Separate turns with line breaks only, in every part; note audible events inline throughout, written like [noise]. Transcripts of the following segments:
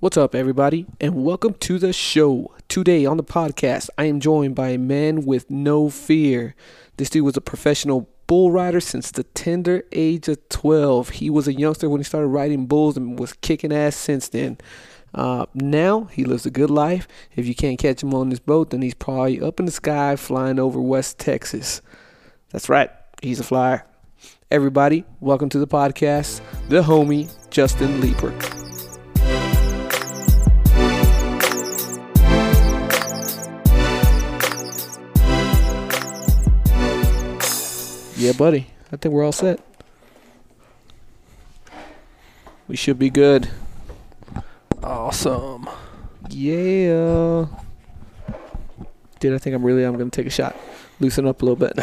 What's up, everybody, and welcome to the show. Today on the podcast, I am joined by a man with no fear. This dude was a professional bull rider since the tender age of 12. He was a youngster when he started riding bulls and was kicking ass since then. Uh, now he lives a good life. If you can't catch him on this boat, then he's probably up in the sky flying over West Texas. That's right, he's a flyer. Everybody, welcome to the podcast, the homie Justin Leeper. Yeah, buddy. I think we're all set. We should be good.
Awesome.
Yeah. Dude, I think I'm really I'm gonna take a shot. Loosen up a little bit. [laughs]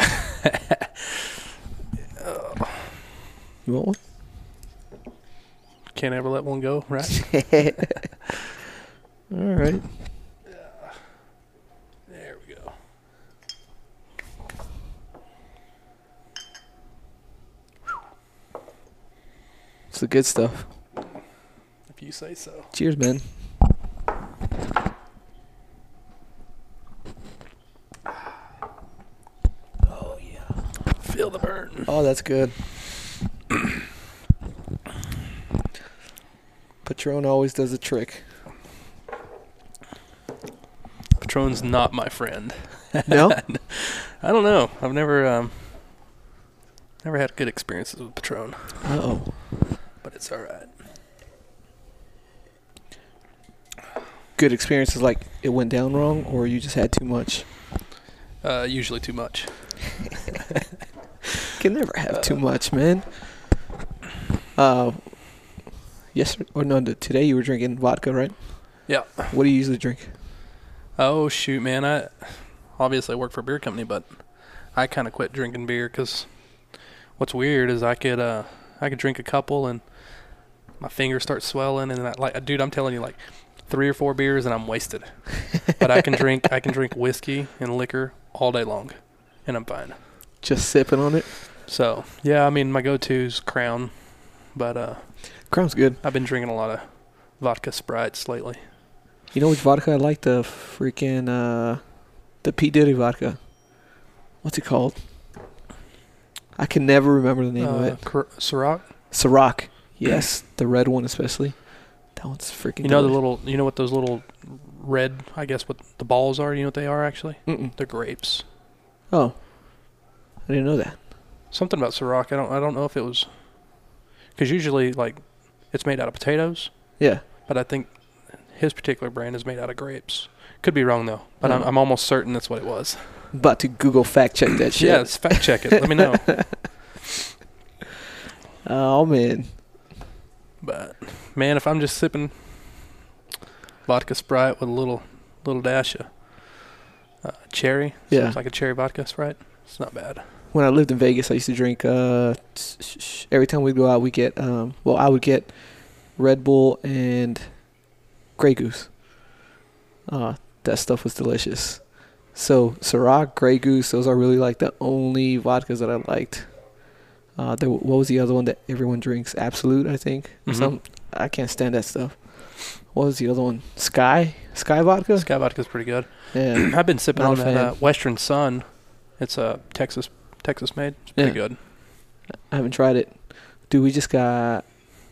you want one?
Can't ever let one go, right? [laughs]
All right.
there we go.
It's the good stuff.
If you say so.
Cheers, man.
Oh yeah. Feel the burn.
Oh, that's good. Patron always does a trick.
Patron's not my friend. [laughs]
No? [laughs]
I don't know. I've never um never had good experiences with Patron,
Uh oh.
It's all right.
Good experiences like it went down wrong or you just had too much.
Uh, usually too much. [laughs]
Can never have too much, man. Uh, yes or no? Today you were drinking vodka, right?
Yeah.
What do you usually drink?
Oh shoot, man! I obviously work for a beer company, but I kind of quit drinking beer because what's weird is I could uh I could drink a couple and my fingers start swelling and I, like dude, I'm telling you like three or four beers and I'm wasted. [laughs] but I can drink I can drink whiskey and liquor all day long, and I'm fine.
Just sipping on it.
So yeah, I mean my go-to's Crown, but uh
Crown's good.
I've been drinking a lot of vodka sprites lately.
You know which vodka I like? The freaking uh, the P Diddy vodka. What's it called? I can never remember the name of
uh,
it.
Cor- Ciroc.
Ciroc. Yes, [clears throat] the red one especially. That one's freaking.
You know the
delicious.
little, you know what those little red, I guess what the balls are. You know what they are actually?
Mm-mm.
They're grapes.
Oh, I didn't know that.
Something about Ciroc. I don't, I don't know if it was, because usually like, it's made out of potatoes,
Yeah.
but I think his particular brand is made out of grapes. Could be wrong though, but I'm,
Oh.
I'm almost certain that's what it was.
About to Google fact check that [coughs] shit.
Yes, fact check it. Let me know. [laughs]
Oh man.
But man, if I'm just sipping vodka Sprite with a little, little dash of uh, cherry,
Yeah.
it's like a cherry vodka Sprite. It's not bad.
When I lived in Vegas, I used to drink. Uh, every time we'd go out, we get. Um, well, I would get Red Bull and Grey Goose. Uh, that stuff was delicious. So Ciroc, Grey Goose, those are really like the only vodkas that I liked. Uh, there, what was the other one that everyone drinks? Absolut, I think. Or
Mhm.
Some I can't stand that stuff. What was the other one? Skyy, Skyy vodka.
Skyy vodka's pretty good.
Yeah, [clears throat]
I've been sipping
Not
on that uh, Western Son. It's a uh, Texas Texas made. It's pretty
Yeah.
good.
I haven't tried it. Dude, we just got.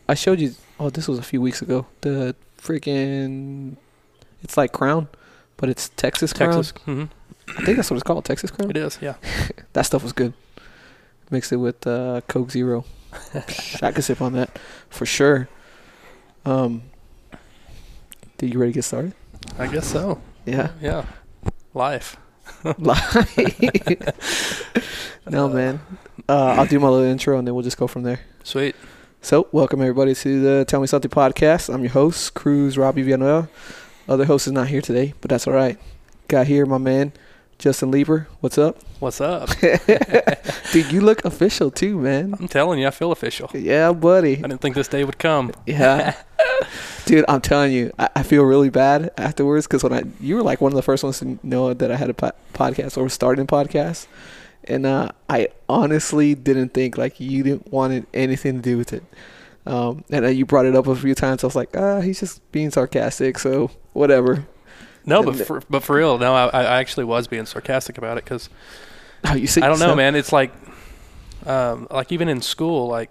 I showed you. Oh, this was a few weeks ago. The freaking. It's like Crown, but it's Texas Crown.
Texas. hmm
I think that's what it's called, Texas Crown.
It is. Yeah. [laughs]
That stuff was good. Mixed it with uh, Coke Zero. [laughs] I could sip on that for sure. Um, did you ready to get started?
I guess so.
Yeah.
Yeah. Life. [laughs] Life. [laughs]
no, man. Uh, I'll do my little intro and then we'll just go from there.
Sweet.
So, welcome everybody to the Tell Me Something podcast. I'm your host, Cruz Robbie Villanueva. Other host is not here today, but that's all right. Got here my man, Justin Leeper. What's up?
What's up? [laughs]
Dude, you look official too, man.
I'm telling you, I feel official.
Yeah, buddy.
I didn't think this day would come.
Yeah. [laughs] Dude, I'm telling you, I, I feel really bad afterwards because when I, you were like one of the first ones to know that I had a po- podcast or was starting a podcast. And uh, I honestly didn't think like you didn't want anything to do with it. Um, and uh, you brought it up a few times. I was like, ah, he's just being sarcastic. So whatever.
No, but for, but for real, no, I, I actually was being sarcastic about it because [laughs]
Oh, you see,
I don't know,
so-
man. It's like, um, like even in school, like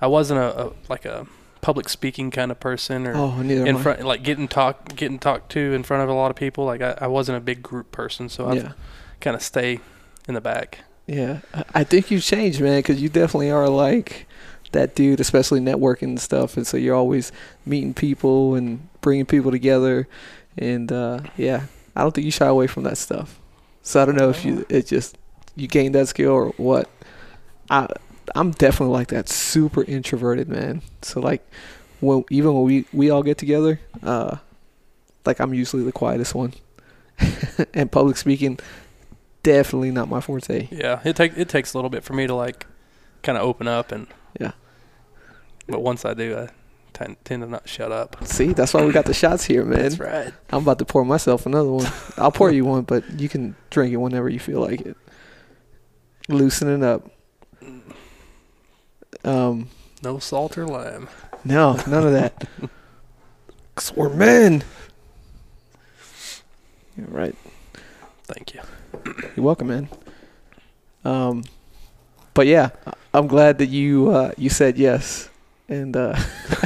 I wasn't a, a like a public speaking kind of person or
Oh,
in front, like getting talk, getting talked to in front of a lot of people. Like I, I wasn't a big group person, so I
Yeah,
kind of stay in the back.
yeah. I- think you've changed, man, because you definitely are like that dude, especially networking and stuff. And so you're always meeting people and bringing people together. And uh, yeah, I don't think you shy away from that stuff. So I don't know if you it just you gained that skill or what. I I'm definitely like that, super introverted man. So like when even when we we all get together, uh, like I'm usually the quietest one. [laughs] and public speaking, definitely not my forte.
Yeah, it take it takes a little bit for me to like kind of open up and
Yeah.
But once I do, I tend, tend to not shut up.
See, that's why we got the shots here, man.
That's right.
I'm about to pour myself another one. I'll pour you one, but you can drink it whenever you feel like it. Loosening up. Um,
No salt or lime.
no, none of that. [laughs] Cause we're men. You're right.
Thank you.
You're welcome, man. Um, but yeah, I'm glad that you uh, you said yes, and uh,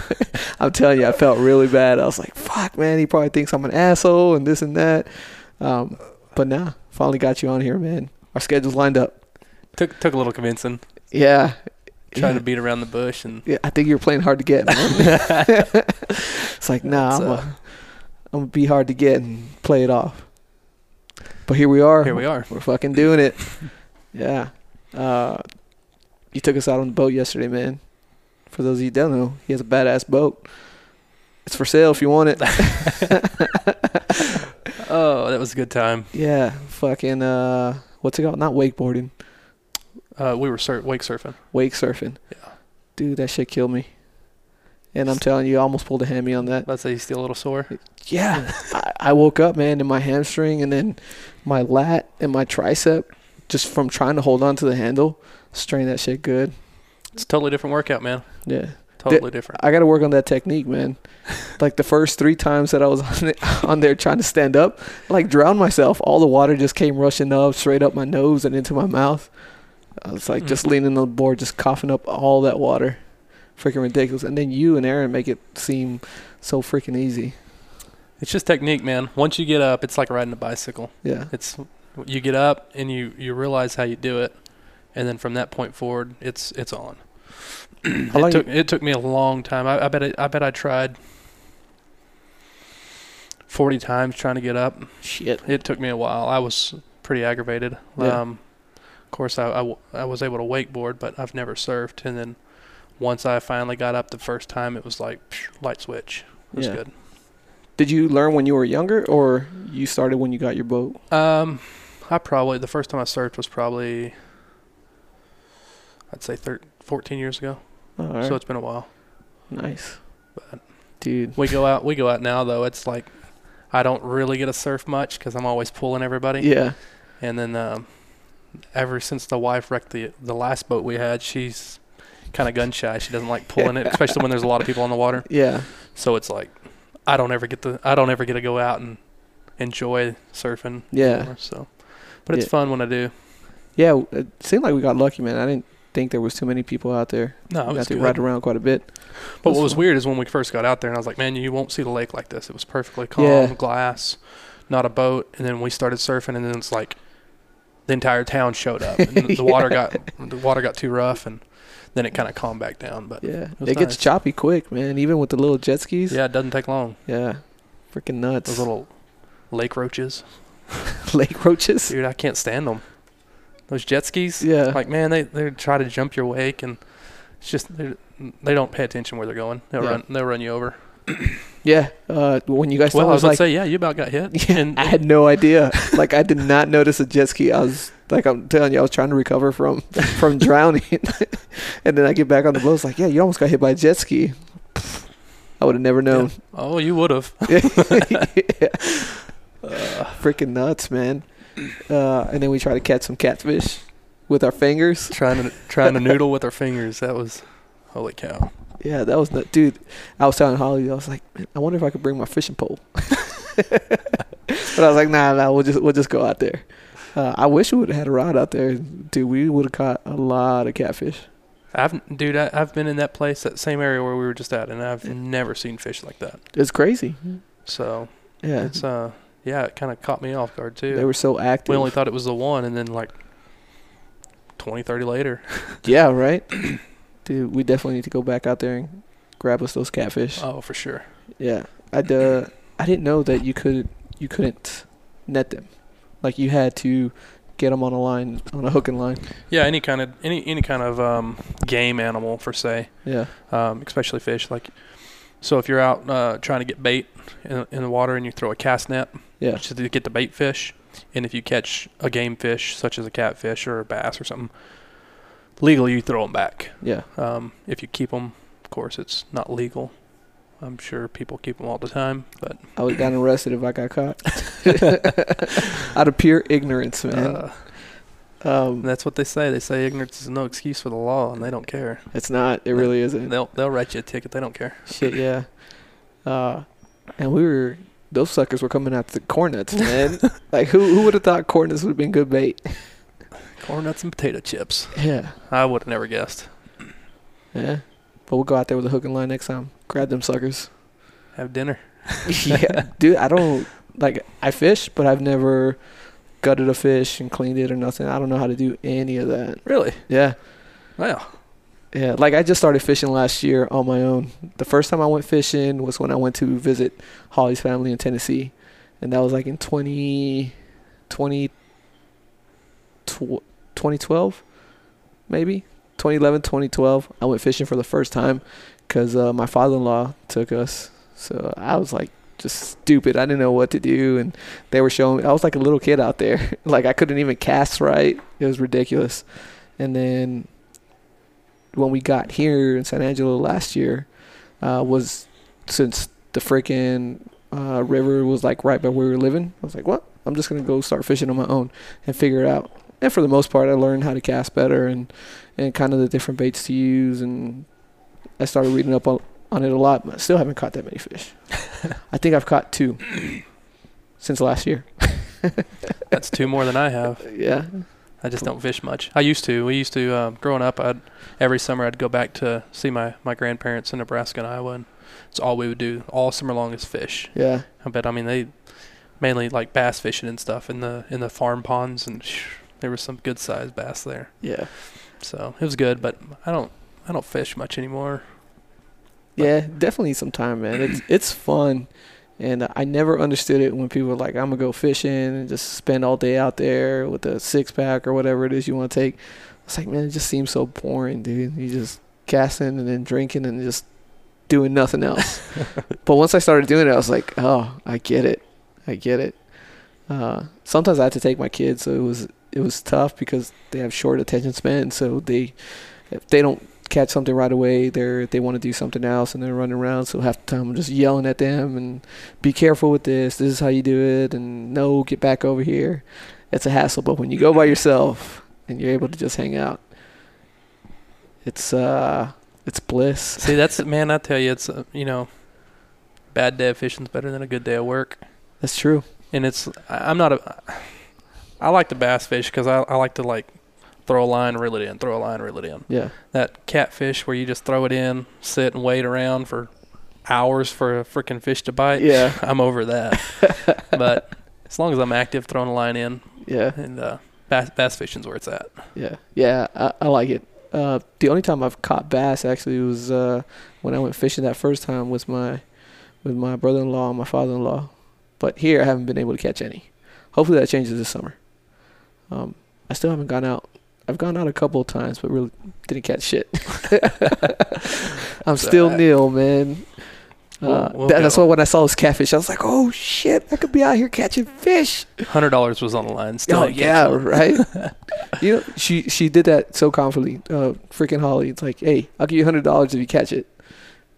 [laughs] I'm telling you, I felt really bad. I was like, "Fuck, man, he probably thinks I'm an asshole and this and that." Um, but nah, finally got you on here, man. Our schedules lined up.
Took took a little convincing,
Yeah,
trying
yeah.
to beat around the bush, and
Yeah, I think you're playing hard to get, man. [laughs] [laughs] it's like, nah, I'm,
uh,
gonna be hard to get and play it off. But here we are.
here we are.
We're fucking doing it. yeah. Uh, you took us out on the boat yesterday, man. For those of you who don't know, he has a badass boat. It's for sale if you want it. [laughs]
Oh, that was a good time.
yeah, fucking uh, what's it called? Not wakeboarding,
Uh, we were sur- wake surfing.
wake surfing.
Yeah.
Dude, that shit killed me. And I'm telling you, I almost pulled a hammy on that.
Let's say he's still a little sore.
Yeah, [laughs] I, I woke up, man, and my hamstring and then my lat and my tricep, just from trying to hold on to the handle, strained that shit good.
It's a totally different workout, man.
Yeah,
Totally different.
I got to work on that technique, man. [laughs] like the first three times that I was [laughs] on, it, on there trying to stand up, I, like drowned myself. All the water just came rushing up straight up my nose and into my mouth. I was like just
Mm.
leaning on the board, just coughing up all that water. Freaking ridiculous. And then you and Aaron make it seem so freaking easy.
It's just technique, man. Once you get up, it's like riding a bicycle.
Yeah.
It's you get up and you you realize how you do it, and then from that point forward, it's it's on. [clears throat] It took it took me a long time. I, I bet it, I bet I tried forty times trying to get up.
Shit.
It took me a while. I was pretty aggravated.
Yeah.
Um, of course, I, I w- I was able to wakeboard, but I've never surfed. And then once I finally got up the first time, it was like psh, light switch. It was
Yeah.
good.
Did you learn when you were younger, or you started when you got your boat?
Um, I probably the first time I surfed was probably I'd say thir- 14 years ago.
All right.
So it's been a while.
nice,
But-
dude.
We go out. We go out now though. It's like I don't really get to surf much because I'm always pulling everybody.
Yeah.
And then um, ever since the wife wrecked the the last boat we had, she's kind of gun shy. She doesn't like pulling it, [laughs] especially when there's a lot of people on the water.
Yeah.
So it's like I don't ever get to I don't ever get to go out and enjoy surfing.
Yeah.
anymore, so, but it's
Yeah.
fun when I do.
Yeah. It seemed like we got lucky, man. I didn't think there was too many people out there.
No, it was
to
good.
ride around quite a bit.
But what was
fun.
weird is when we first got out there, and I was like, "Man, you won't see the lake like this. It was perfectly calm,
Yeah.
glass, not a boat." And then we started surfing, and then it's like the entire town showed up, and [laughs] the water got the water got too rough, and then it kind of calmed back down. But
Yeah. It,
was
gets choppy quick, man. Even with the little jet skis.
yeah, it doesn't take long.
Yeah. Freaking nuts.
Those little lake roaches, [laughs]
lake roaches.
dude, I can't stand them. Those jet skis,
Yeah.
like man, they they try to jump your wake, and it's just they they don't pay attention where they're going. They'll
Yeah.
run they'll run you over. [clears throat]
Yeah. Uh, when you guys
Well, I was
I was like,
say, yeah, you about got hit. [laughs]
Yeah,
and
I had no idea. like I did not notice a jet ski. I was like I'm telling you, I was trying to recover from from [laughs] drowning, [laughs] and then I get back on the boat. It's like, yeah, you almost got hit by a jet ski. I would have never known.
oh, you would have.
Freaking nuts, man. Uh, and then we try to catch some catfish with our fingers.
trying to trying to [laughs] noodle with our fingers. That was holy cow.
Yeah, that was the dude. I was telling Holly, I was like, I wonder if I could bring my fishing pole. [laughs] but I was like, nah, nah, we'll just we'll just go out there. Uh, I wish we would have had a rod out there, dude. We would have caught a lot of catfish.
I've dude, I, I've been in that place, that same area where we were just at, and I've never seen fish like that.
It's crazy.
So
Yeah,
it's uh, yeah, it kind of caught me off guard too.
they were so active.
we only thought it was the one, and then like 20, 30 later. [laughs]
yeah, right. [clears throat] dude, we definitely need to go back out there and grab us those catfish.
Oh, for sure.
Yeah, I uh, I didn't know that you could you couldn't net them, like you had to get them on a line on a hook and line.
Yeah, any kind of any any kind of um, game animal for say,
Yeah,
um, especially fish. Like, so if you're out uh, trying to get bait in, in the water and you throw a cast net,
yeah,
which is to get the bait fish, and if you catch a game fish such as a catfish or a bass or something, legally you throw them back.
yeah.
Um, if you keep them, of course, it's not legal. I'm sure people keep them all the time, but
I would have gotten arrested if I got caught. [laughs] [laughs] Out of pure ignorance, man.
uh,
Um,
that's what they say. They say ignorance is no excuse for the law, and they don't care.
it's not. It really isn't.
They'll they'll write you a ticket. They don't care.
Shit, yeah. Uh, and we were those suckers were coming after the corn nuts, [laughs] man. like who who would have thought corn nuts would have been good bait?
Corn nuts and potato chips.
Yeah,
I would have never guessed.
yeah. But we'll go out there with a hook and line next time. Grab them suckers.
Have dinner. [laughs]
yeah, dude. I don't like. I fish, but I've never gutted a fish and cleaned it or nothing. I don't know how to do any of that.
Really?
Yeah,
Wow.
Yeah. Like I just started fishing last year on my own. The first time I went fishing was when I went to visit Holly's family in Tennessee, and that was like in 20, 20, tw- 2012, maybe 2011, 2012. I went fishing for the first time because uh, my father-in-law took us. So I was like just stupid. I didn't know what to do, and they were showing me. I was like a little kid out there. [laughs] like I couldn't even cast right. It was ridiculous. And then when we got here in San Angelo last year, uh, was since the freaking uh, river was like right by where we were living. I was like, what? I'm just gonna go start fishing on my own and figure it out. And for the most part, I learned how to cast better and and kind of the different baits to use. And I started reading up on on it a lot. But I still haven't caught that many fish. [laughs] I think I've caught two since last year.
That's two more than I have. [laughs]
Yeah,
I just don't fish much. I used to. We used to. Um, growing up, I'd every summer I'd go back to see my my grandparents in Nebraska and Iowa, and it's all we would do all summer long is fish.
yeah.
But I mean, they mainly like bass fishing and stuff in the in the farm ponds, and sh- there was some good sized bass there.
Yeah.
So it was good, but I don't I don't fish much anymore.
Yeah, definitely some time, man. It's it's fun, and I never understood it when people were like, "I'm gonna go fishing and just spend all day out there with a six pack or whatever it is you want to take." It's like, man, it just seems so boring, dude. You just casting and then drinking and just doing nothing else. [laughs] but once I started doing it, I was like, "Oh, I get it, I get it." Uh, sometimes I had to take my kids, so it was it was tough because they have short attention span. So they if they don't catch something right away, they're they want to do something else and they're running around. So half the time I'm just yelling at them and be careful with this. This is how you do it, and no, get back over here. It's a hassle, but when you go by yourself and you're able to just hang out, it's uh, it's bliss.
See, that's it man. I tell you, it's uh, you know, bad day of fishing's better than a good day of work.
That's true.
And it's I'm not a. I like to bass fish because I I like to like throw a line, reel it in, throw a line, reel it in.
Yeah,
That catfish where you just throw it in, sit and wait around for hours for a freaking fish to bite.
yeah, [laughs]
I'm over that. [laughs] but as long as I'm active, throwing a line in,
yeah,
and uh, bass, bass fishing's where it's at.
yeah, yeah. I, I like it. Uh, the only time I've caught bass actually was uh, when I went fishing that first time with my with my brother-in-law and my father-in-law. But here I haven't been able to catch any. Hopefully that changes this summer. Um, I still haven't gone out. I've gone out a couple of times, but really didn't catch shit. [laughs] I'm still
alright.
nil, man.
We'll-
Uh,
we'll
that- that's why when I saw this catfish, I was like, "Oh shit! I could be out here catching fish."
Hundred dollars was on the line. Still
oh yeah, right. [laughs] you know, she she did that so confidently. Uh, freaking Holly, it's like, "Hey, I'll give you hundred dollars if you catch it,"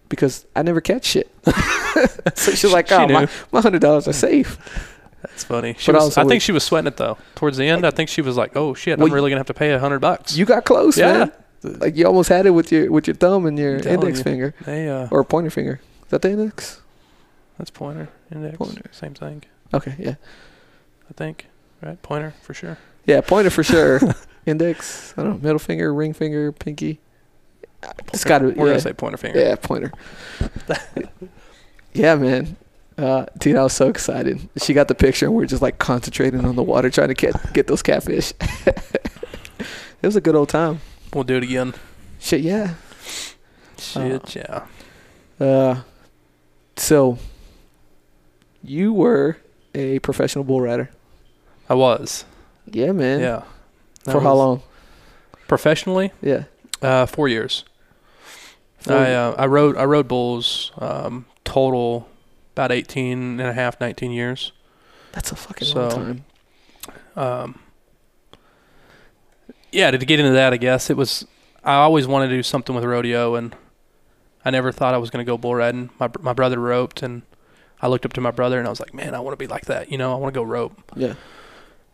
because I never catch shit. [laughs] so she's like,
She
"Oh, my my hundred dollars are safe."
That's funny. She
But
was, I think she was sweating it though. Towards the end, I think she was like, "Oh shit,
Well,
I'm really gonna have to pay a hundred bucks."
You got close,
Yeah.
man. Like you almost had it with your with your thumb and your index
you.
finger
They uh,
or pointer finger. Is that the index?
that's pointer, index,
Pointer.
same thing.
Okay, yeah,
I think, right? Pointer for sure.
yeah, pointer for sure. [laughs] index. I don't know. Middle finger, ring finger, pinky. It's got to.
We're
Yeah,
gonna say pointer finger.
yeah, pointer. [laughs] yeah, man. Uh, dude, I was so excited. She got the picture, and we are just like concentrating on the water, trying to get get those catfish. [laughs] it was a good old time.
We'll do it again.
Shit, yeah.
Shit, yeah.
Uh, so you were a professional bull rider.
I was.
Yeah, man.
Yeah. That
For how long?
Professionally,
Yeah.
uh, four years.
Four-
I uh, I rode I rode bulls um, total about 18 and a half, 19 years.
That's a fucking long
so-
time.
Um, yeah, to get into that, I guess it was. I always wanted to do something with rodeo, and I never thought I was going to go bull riding. My my brother roped, and I looked up to my brother, and I was like, man, I want to be like that. You know, I want to go rope.
Yeah.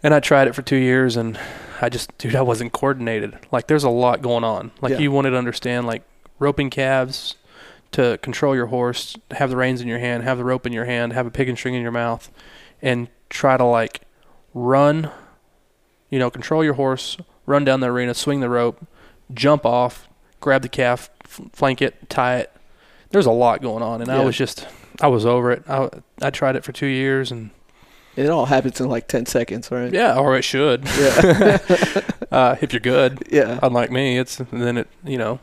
And I tried it for two years, and I just, dude, I wasn't coordinated. Like, there's a lot going on. Like,
Yeah.
you wanted to understand, like, roping calves to control your horse, have the reins in your hand, have the rope in your hand, have a piggin string in your mouth, and try to, like, run, you know, control your horse, run down the arena, swing the rope, jump off, grab the calf, f- flank it, tie it. There's a lot going on, and I was just, I was over it. I, I tried it for two years, and
It all happens in like 10 seconds, right?
yeah, or it should.
Yeah. [laughs]
uh, if you're good. [laughs]
yeah.
Unlike me, it's and then it you know,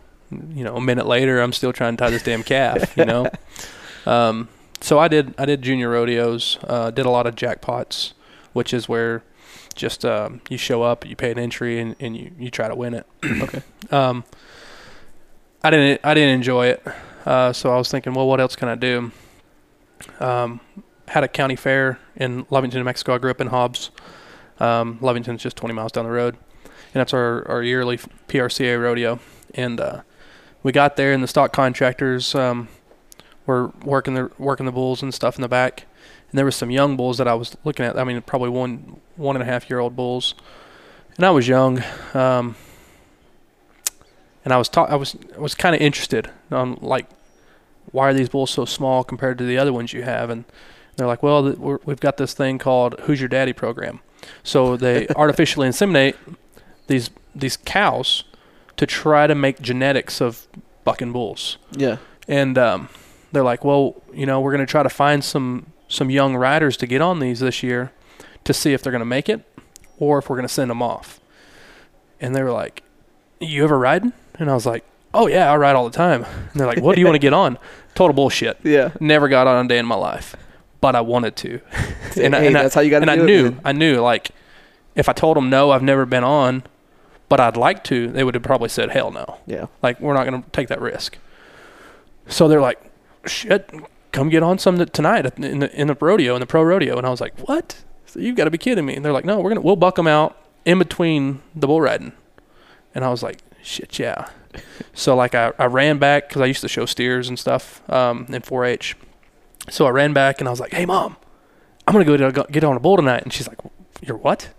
you know, a minute later, I'm still trying to tie this damn calf. You know, [laughs] um, so I did I did junior rodeos, uh, did a lot of jackpots, which is where just um, you show up, you pay an entry, and, and you, you try to win it. [clears throat]
Okay.
Um, I didn't I didn't enjoy it, uh, so I was thinking, well, what else can I do? Um, had a county fair in Lovington, New Mexico. I grew up in Hobbs. Um, Lovington's just 20 miles down the road, and that's our, our yearly PRCA rodeo. And uh, we got there, and the stock contractors um, were working the working the bulls and stuff in the back. And there was some young bulls that I was looking at. I mean, probably one one and a half year old bulls, and I was young. Um, and I was ta- I was I was kind of interested on like why are these bulls so small compared to the other ones you have and they're like well th- we're, we've got this thing called who's your daddy program so they [laughs] artificially inseminate these these cows to try to make genetics of bucking bulls
Yeah.
and um, they're like well you know we're going to try to find some some young riders to get on these this year to see if they're going to make it or if we're going to send them off and they were like you ever riding and I was like, "Oh yeah, I ride all the time." And they're like, "What do you want to get on?" [laughs] Total bullshit.
Yeah.
Never got on a day in my life, but I wanted to. [laughs] and I,
hey,
and I,
that's how you got to
and I
it.
knew. I knew, like, if I told them no, I've never been on, but I'd like to, they would have probably said, "Hell no."
Yeah.
Like, we're not going to take that risk. So they're like, "Shit, come get on some tonight in the in the rodeo, in the pro rodeo." And I was like, "What? So you've got to be kidding me!" And they're like, "No, we're gonna we'll buck them out in between the bull riding." And I was like, "Shit, yeah." so like I, I ran back because I used to show steers and stuff um, in 4-H. So I ran back and I was like, "Hey, mom, I'm gonna go to, get on a bull tonight." And she's like, "You're what?"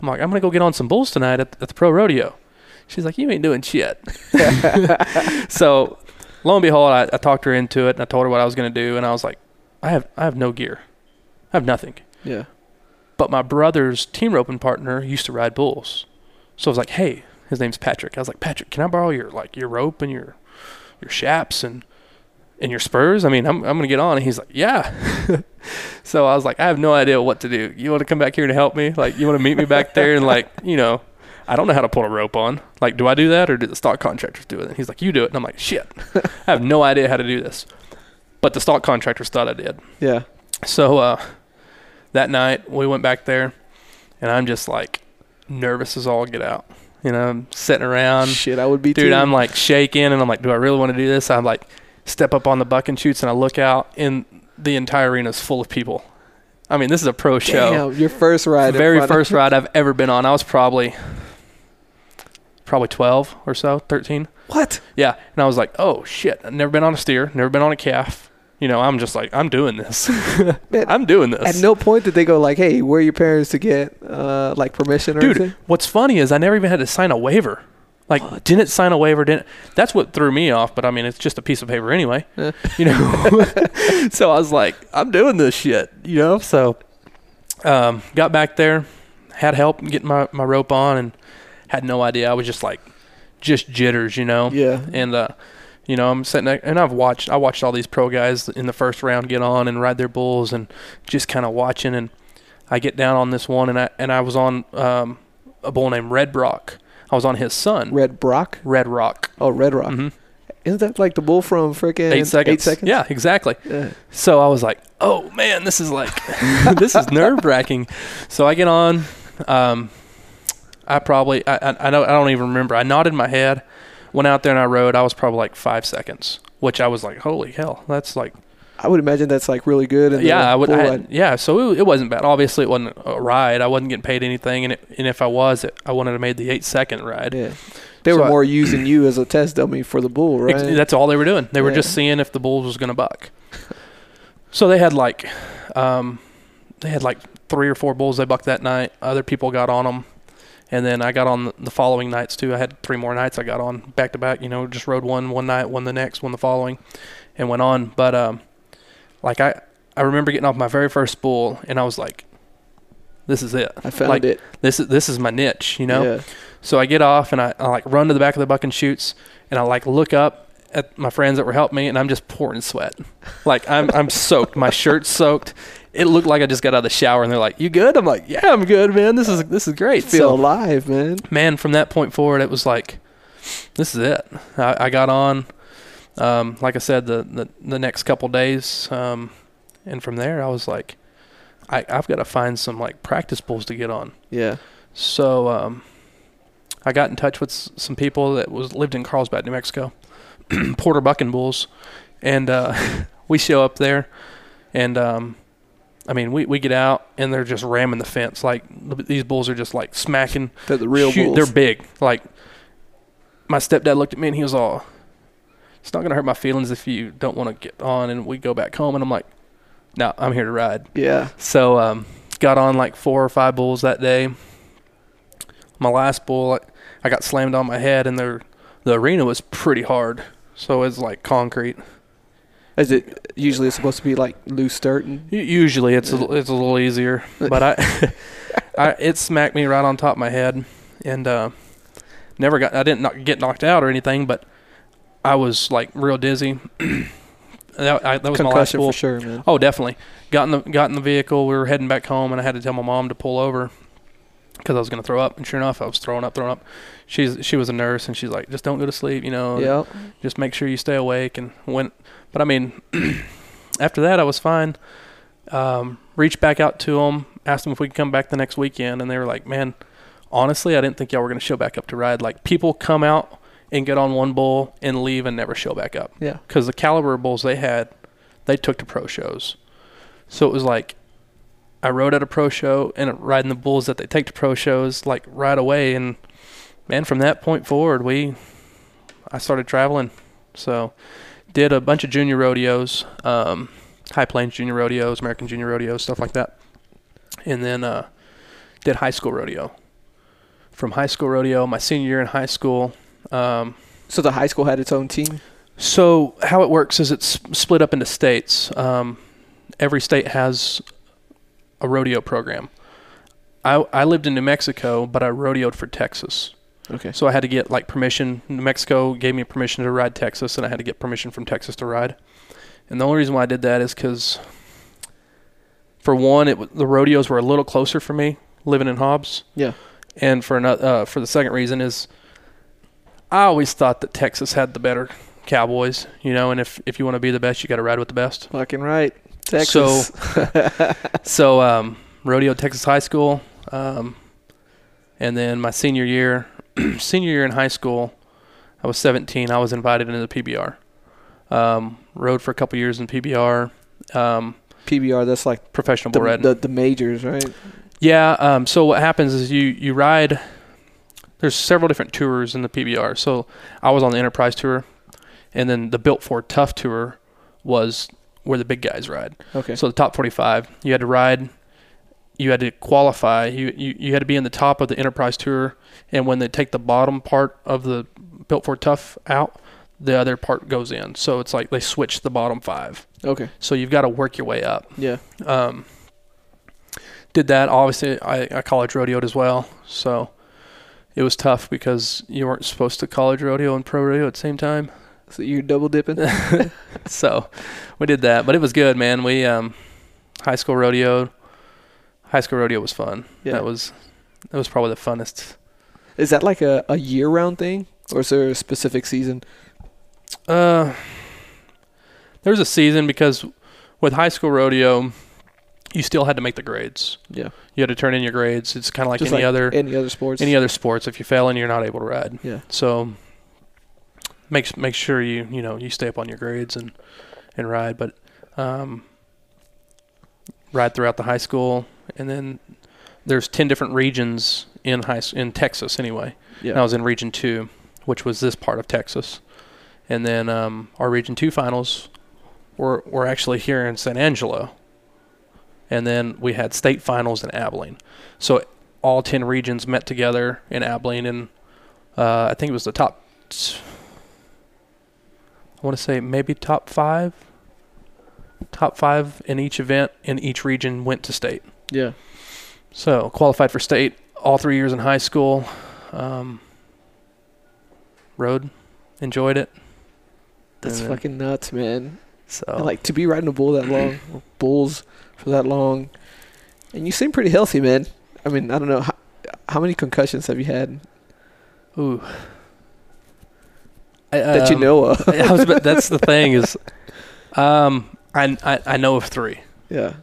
I'm like, "I'm gonna go get on some bulls tonight at, at the pro rodeo." She's like, "You ain't doing shit." [laughs] so lo and behold, I, I talked her into it and I told her what I was gonna do, and I was like, "I have I have no gear, I have nothing."
Yeah.
But my brother's team roping partner used to ride bulls, so I was like, "Hey, his name's Patrick." I was like, "Patrick, can I borrow your like your rope and your your chaps and and your spurs? I mean, I'm I'm gonna get on." And he's like, "Yeah." [laughs] so I was like, "I have no idea what to do. You want to come back here to help me? Like, you want to meet me back there and like, [laughs] you know." I don't know how to pull a rope on. Like, do I do that or do the stock contractors do it? And he's like, you do it. And I'm like, shit, I have no idea how to do this. But the stock contractors thought I did.
Yeah.
So uh, that night we went back there, and I'm just like nervous as all get out. You know, I'm sitting around,
Shit, I would be
dude.
too.
I'm like shaking, and I'm like, do I really want to do this? I'm like, step up on the bucking chutes, and I look out, and the entire arena is full of people. I mean, this is a pro show.
Damn, your first ride.
Very first [laughs] ride I've ever been on. I was probably probably 12 or so, 13.
What?
Yeah, and I was like, "Oh shit! I've never been on a steer, never been on a calf." You know, I'm just like, I'm doing this. [laughs]
Man,
I'm doing this.
At no point did they go like, "Hey, where are your parents to get uh, like permission or
Dude,
anything?"
what's funny is I never even had to sign a waiver. Like,
What?
didn't sign a waiver. Didn't. That's what threw me off. But I mean, it's just a piece of paper anyway.
Yeah.
You know. [laughs] so I was like, I'm doing this shit. You know. So, um, got back there, had help getting my my rope on, and had no idea. I was just like, just jitters. You know.
Yeah.
And uh, you know, I'm sitting there, and I've watched I watched all these pro guys in the first round get on and ride their bulls, and just kind of watching. And I get down on this one, and I and I was on um, a bull named Red Rock. I was on his son,
Red Brock.
Red Rock.
Oh, Red Rock.
hmm
Isn't that like the bull from freaking
Eight seconds.
Eight seconds.
Yeah, exactly.
Yeah.
So I was like, "Oh man, this is like, [laughs] this is nerve wracking." So I get on. Um, I probably, I, I, I don't, I don't even remember. I nodded my head, went out there and I rode. I was probably like five seconds, which I was like, "Holy hell, that's like."
I would imagine that's like really good. the
yeah, I would. I had, yeah, so it, it wasn't bad. Obviously, it wasn't a ride. I wasn't getting paid anything, and it, and if I was, it, I wouldn't have made the eight second ride.
Yeah. They
So
were
I-
more using you as a test dummy for the bull, right?
Ex- That's all they were doing. They were
Yeah.
just seeing if the bull was going to buck. So they had like, um, they had like three or four bulls they bucked that night. Other people got on them, and then I got on the- the following nights too. I had three more nights I got on back to back. You know, just rode one one night, one the next, one the following, and went on. But um, like I, I remember getting off my very first bull, and I was like, "This is it.
I found
like,
it.
This is this is my niche." You know.
Yeah.
So I get off and I, I like run to the back of the bucking chutes and I like look up at my friends that were helping me and I'm just pouring sweat. Like I'm I'm soaked. My shirt's soaked. It looked like I just got out of the shower and they're like, "You good?" I'm like, "Yeah, I'm good, man. This is this is great."
Feel
So
alive, man.
man, from that point forward, it was like, this is it. I, I got on. Um, like I said, the, the the next couple days, um, and from there, I was like, I, I've got to find some like practice bulls to get on.
Yeah.
So um, I got in touch with s- some people that was lived in Carlsbad, New Mexico, [clears throat] Porter Bucking Bulls, and uh, [laughs] we show up there, and um, I mean we, we get out and they're just ramming the fence like these bulls are just like smacking.
They're the real
shoot-
bulls.
They're big. Like my stepdad looked at me and he was all, "It's not gonna hurt my feelings if you don't want to get on." And we go back home and I'm like, "No, I'm here to ride."
yeah.
So um, got on like four or five bulls that day. My last bull, I, I got slammed on my head, and the the arena was pretty hard, so it's like concrete.
Is it usually it's supposed to be like loose dirt and
U- Usually it's a, it's a little easier, [laughs] but I, [laughs] I it smacked me right on top of my head, and uh, never got I didn't knock, get knocked out or anything, but I was like real dizzy. [clears throat] that, I, that was my last
concussion for sure, man.
Oh, definitely. Got in the got in the vehicle. We were heading back home, and I had to tell my mom to pull over because I was going to throw up. And sure enough, I was throwing up, throwing up. She's she was a nurse, and she's like, just don't go to sleep, you know.
Yeah.
Just make sure you stay awake. And went. But I mean, [clears throat] after that, I was fine. Um, reached back out to them, asked them if we could come back the next weekend, and they were like, man, honestly, I didn't think y'all were going to show back up to ride. Like people come out and get on one bull and leave and never show back up
Yeah.
because the caliber bulls they had, they took to pro shows. So it was like, I rode at a pro show and riding the bulls that they take to pro shows like right away, and man, from that point forward, we, I started traveling. So, did a bunch of junior rodeos, um, High Plains junior rodeos, American junior rodeos, stuff like that, and then uh, did high school rodeo. From high school rodeo, my senior year in high school. Um,
So the high school had its own team.
so how it works is it's split up into states. Um, every state has a rodeo program. I I lived in New Mexico, but I rodeoed for Texas.
Okay.
So I had to get like permission. New Mexico gave me permission to ride Texas, and I had to get permission from Texas to ride. And the only reason why I did that is because, for one, it the rodeos were a little closer for me living in Hobbs,
Yeah.
and for another, uh, for the second reason is, I always thought that Texas had the better cowboys, you know, and if if you want to be the best, you got to ride with the best.
Fucking right. Texas.
So, [laughs] um, rodeo Texas high school, um, and then my senior year, [clears throat] senior year in high school, I was 17. I was invited into the PBR. Um, rode for a couple years in PBR, um,
PBR. That's like
professional
the,
bull riding.
the the majors, right?
Yeah. Um, so what happens is you you ride. There's several different tours in the PBR. So I was on the Enterprise tour, and then the Built Ford Tough tour was where the big guys ride.
Okay.
So the top 45, you had to ride you had to qualify. You, you you had to be in the top of the Enterprise Tour, and when they take the bottom part of the Built Ford Tough out, the other part goes in. So it's like they switch the bottom five.
Okay.
So you've got to work your way up.
Yeah.
Um, did that. Obviously, I, I college rodeoed as well. So it was tough because you weren't supposed to college rodeo and pro rodeo at the same time.
So you're double dipping. [laughs]
so we did that, but it was good, man. We um, high school rodeo. High school rodeo was fun.
Yeah.
That was that was probably the funnest.
Is that like a, a year round thing, or is there a specific season?
Uh, there was a season because with high school rodeo, you still had to make the grades.
Yeah.
You had to turn in your grades. It's kind of like
Just
any
like
other
any other sports?
any other sports. If you fail in, you're not able to ride.
Yeah.
So make make sure you you know you stay up on your grades and and ride, but um, ride throughout the high school, and then there's ten different regions in high in Texas anyway.
Yeah.
And I was in Region Two, which was this part of Texas, and then um, our Region Two finals were were actually here in San Angelo, and then we had state finals in Abilene. So all ten regions met together in Abilene, and uh, I think it was the top. t- I want to say maybe top five. Top five in each event in each region went to state.
yeah.
So qualified for state all three years in high school. Um, rode, enjoyed it.
That's
then-
fucking nuts, man.
So
And, like to be riding a bull that long, [clears throat] bulls for that long, and you seem pretty healthy, man. I mean, I don't know how, how many concussions have you had
ooh, I,
that you
um,
know [laughs] of?
But that's the thing is, um, I, I I know of three,
yeah.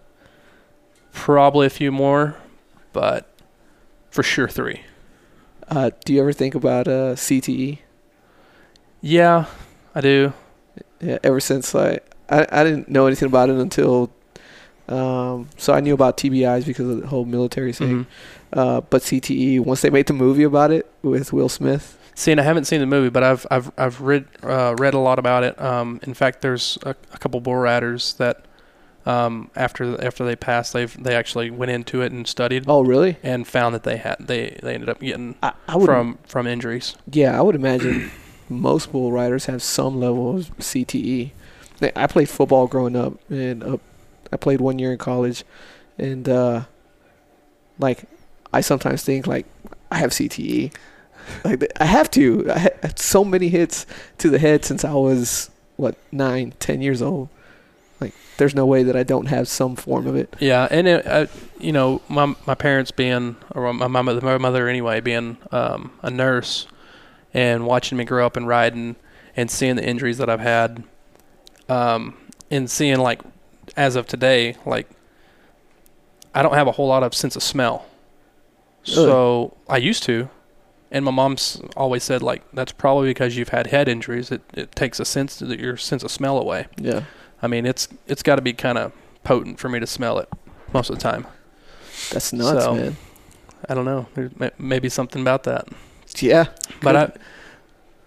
probably a few more, but for sure three.
Uh, do you ever think about uh, CTE?
Yeah, I do.
Yeah. Ever since I, I I didn't know anything about it until, um, so I knew about TBIs because of the whole military thing.
Mhm.
Uh, but CTE once they made the movie about it with Will Smith.
See, and I haven't seen the movie, but I've I've I've read uh, read a lot about it. Um, in fact, there's a, a couple bull riders that um, after after they passed, they've they actually went into it and studied
Oh, really?
and found that they had they they ended up getting
I, I would
from from injuries.
Yeah, I would imagine [coughs] most bull riders have some level of CTE. I played football growing up, and uh, I played one year in college, and uh, like I sometimes think like I have CTE. Like I have to. I had so many hits to the head since I was what nine, ten years old. Like there's no way that I don't have some form of it.
Yeah, and it, uh, you know, my my parents being or my mother, my mother anyway, being um, a nurse, and watching me grow up and riding, and seeing the injuries that I've had, um, and seeing like, as of today, like, I don't have a whole lot of sense of smell. So I used to, and my mom's always said like that's probably because you've had head injuries. It it takes a sense to your sense of smell away.
Yeah,
I mean, it's it's got to be kind of potent for me to smell it most of the time.
that's nuts,
So,
man.
I don't know. There's may- maybe something about that.
Yeah,
But I,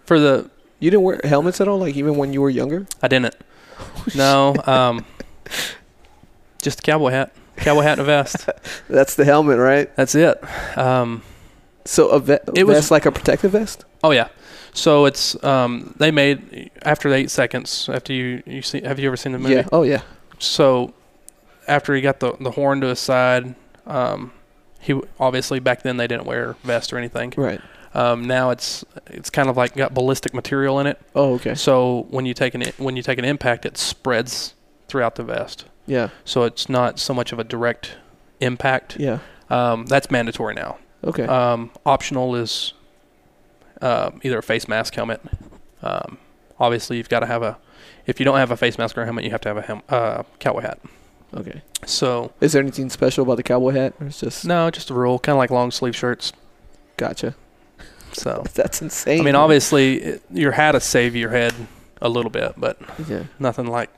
for the
you didn't wear helmets at all, like even when you were younger.
I didn't. [laughs] No, um, [laughs] just a cowboy hat, cowboy hat and a vest. [laughs]
That's the helmet, right?
That's it. Um,
So a ve-
It was-
vest like a protective vest.
oh yeah. So it's um, they made after the eight seconds after you you see have you ever seen the movie?
Yeah. Oh yeah.
So after he got the the horn to his side, um, he obviously back then they didn't wear vest or anything.
Right.
Um, now it's it's kind of like got ballistic material in it.
Oh okay.
So when you take an when you take an impact, it spreads throughout the vest.
Yeah.
So it's not so much of a direct impact.
Yeah.
Um, that's mandatory now.
Okay.
Um, optional is uh, either a face mask helmet. Um, obviously, you've got to have a. If you don't have a face mask or a helmet, you have to have a helm, uh, cowboy hat.
okay.
So
Is there anything special about the cowboy hat? Or it's just
no, just a rule, kind of like long sleeve shirts.
gotcha.
So [laughs]
That's insane.
I mean, obviously, it, your hat will save your head a little bit, but
Yeah.
nothing like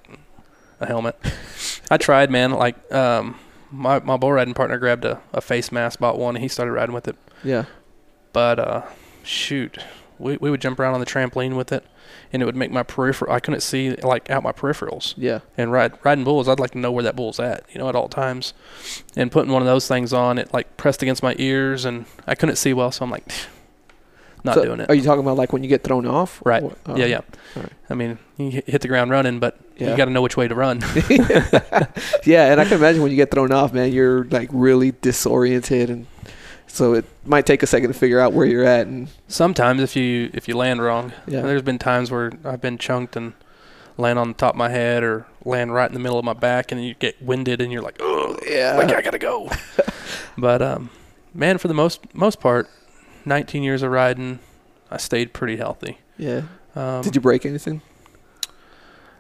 a helmet. I tried, man. Like um, my my bull riding partner grabbed a, a face mask, bought one, and he started riding with it.
Yeah.
But uh, shoot, we we would jump around on the trampoline with it. and it would make my peripheral. I couldn't see like out my peripherals.
Yeah.
And ride, riding bulls, I'd like to know where that bull's at, you know, at all times. And putting one of those things on, it like pressed against my ears, and I couldn't see well, so I'm like, not
So,
doing it.
Are you talking about like when you get thrown off?
Right.
Or-
yeah, yeah.
alright.
I mean, you hit- hit the ground running, but
Yeah.
you got to know which way to run. [laughs]
yeah, and I can imagine when you get thrown off, man, you're like really disoriented, and so it might take a second to figure out where you're at. And
Sometimes if you if you land wrong,
Yeah.
there's been times where I've been chunked and land on the top of my head or land right in the middle of my back, and you get winded, and you're like, oh,
yeah,
like I gotta go. [laughs] but um, man, for the most most part, 19 years of riding, I stayed pretty healthy.
yeah.
Um,
Did you break anything?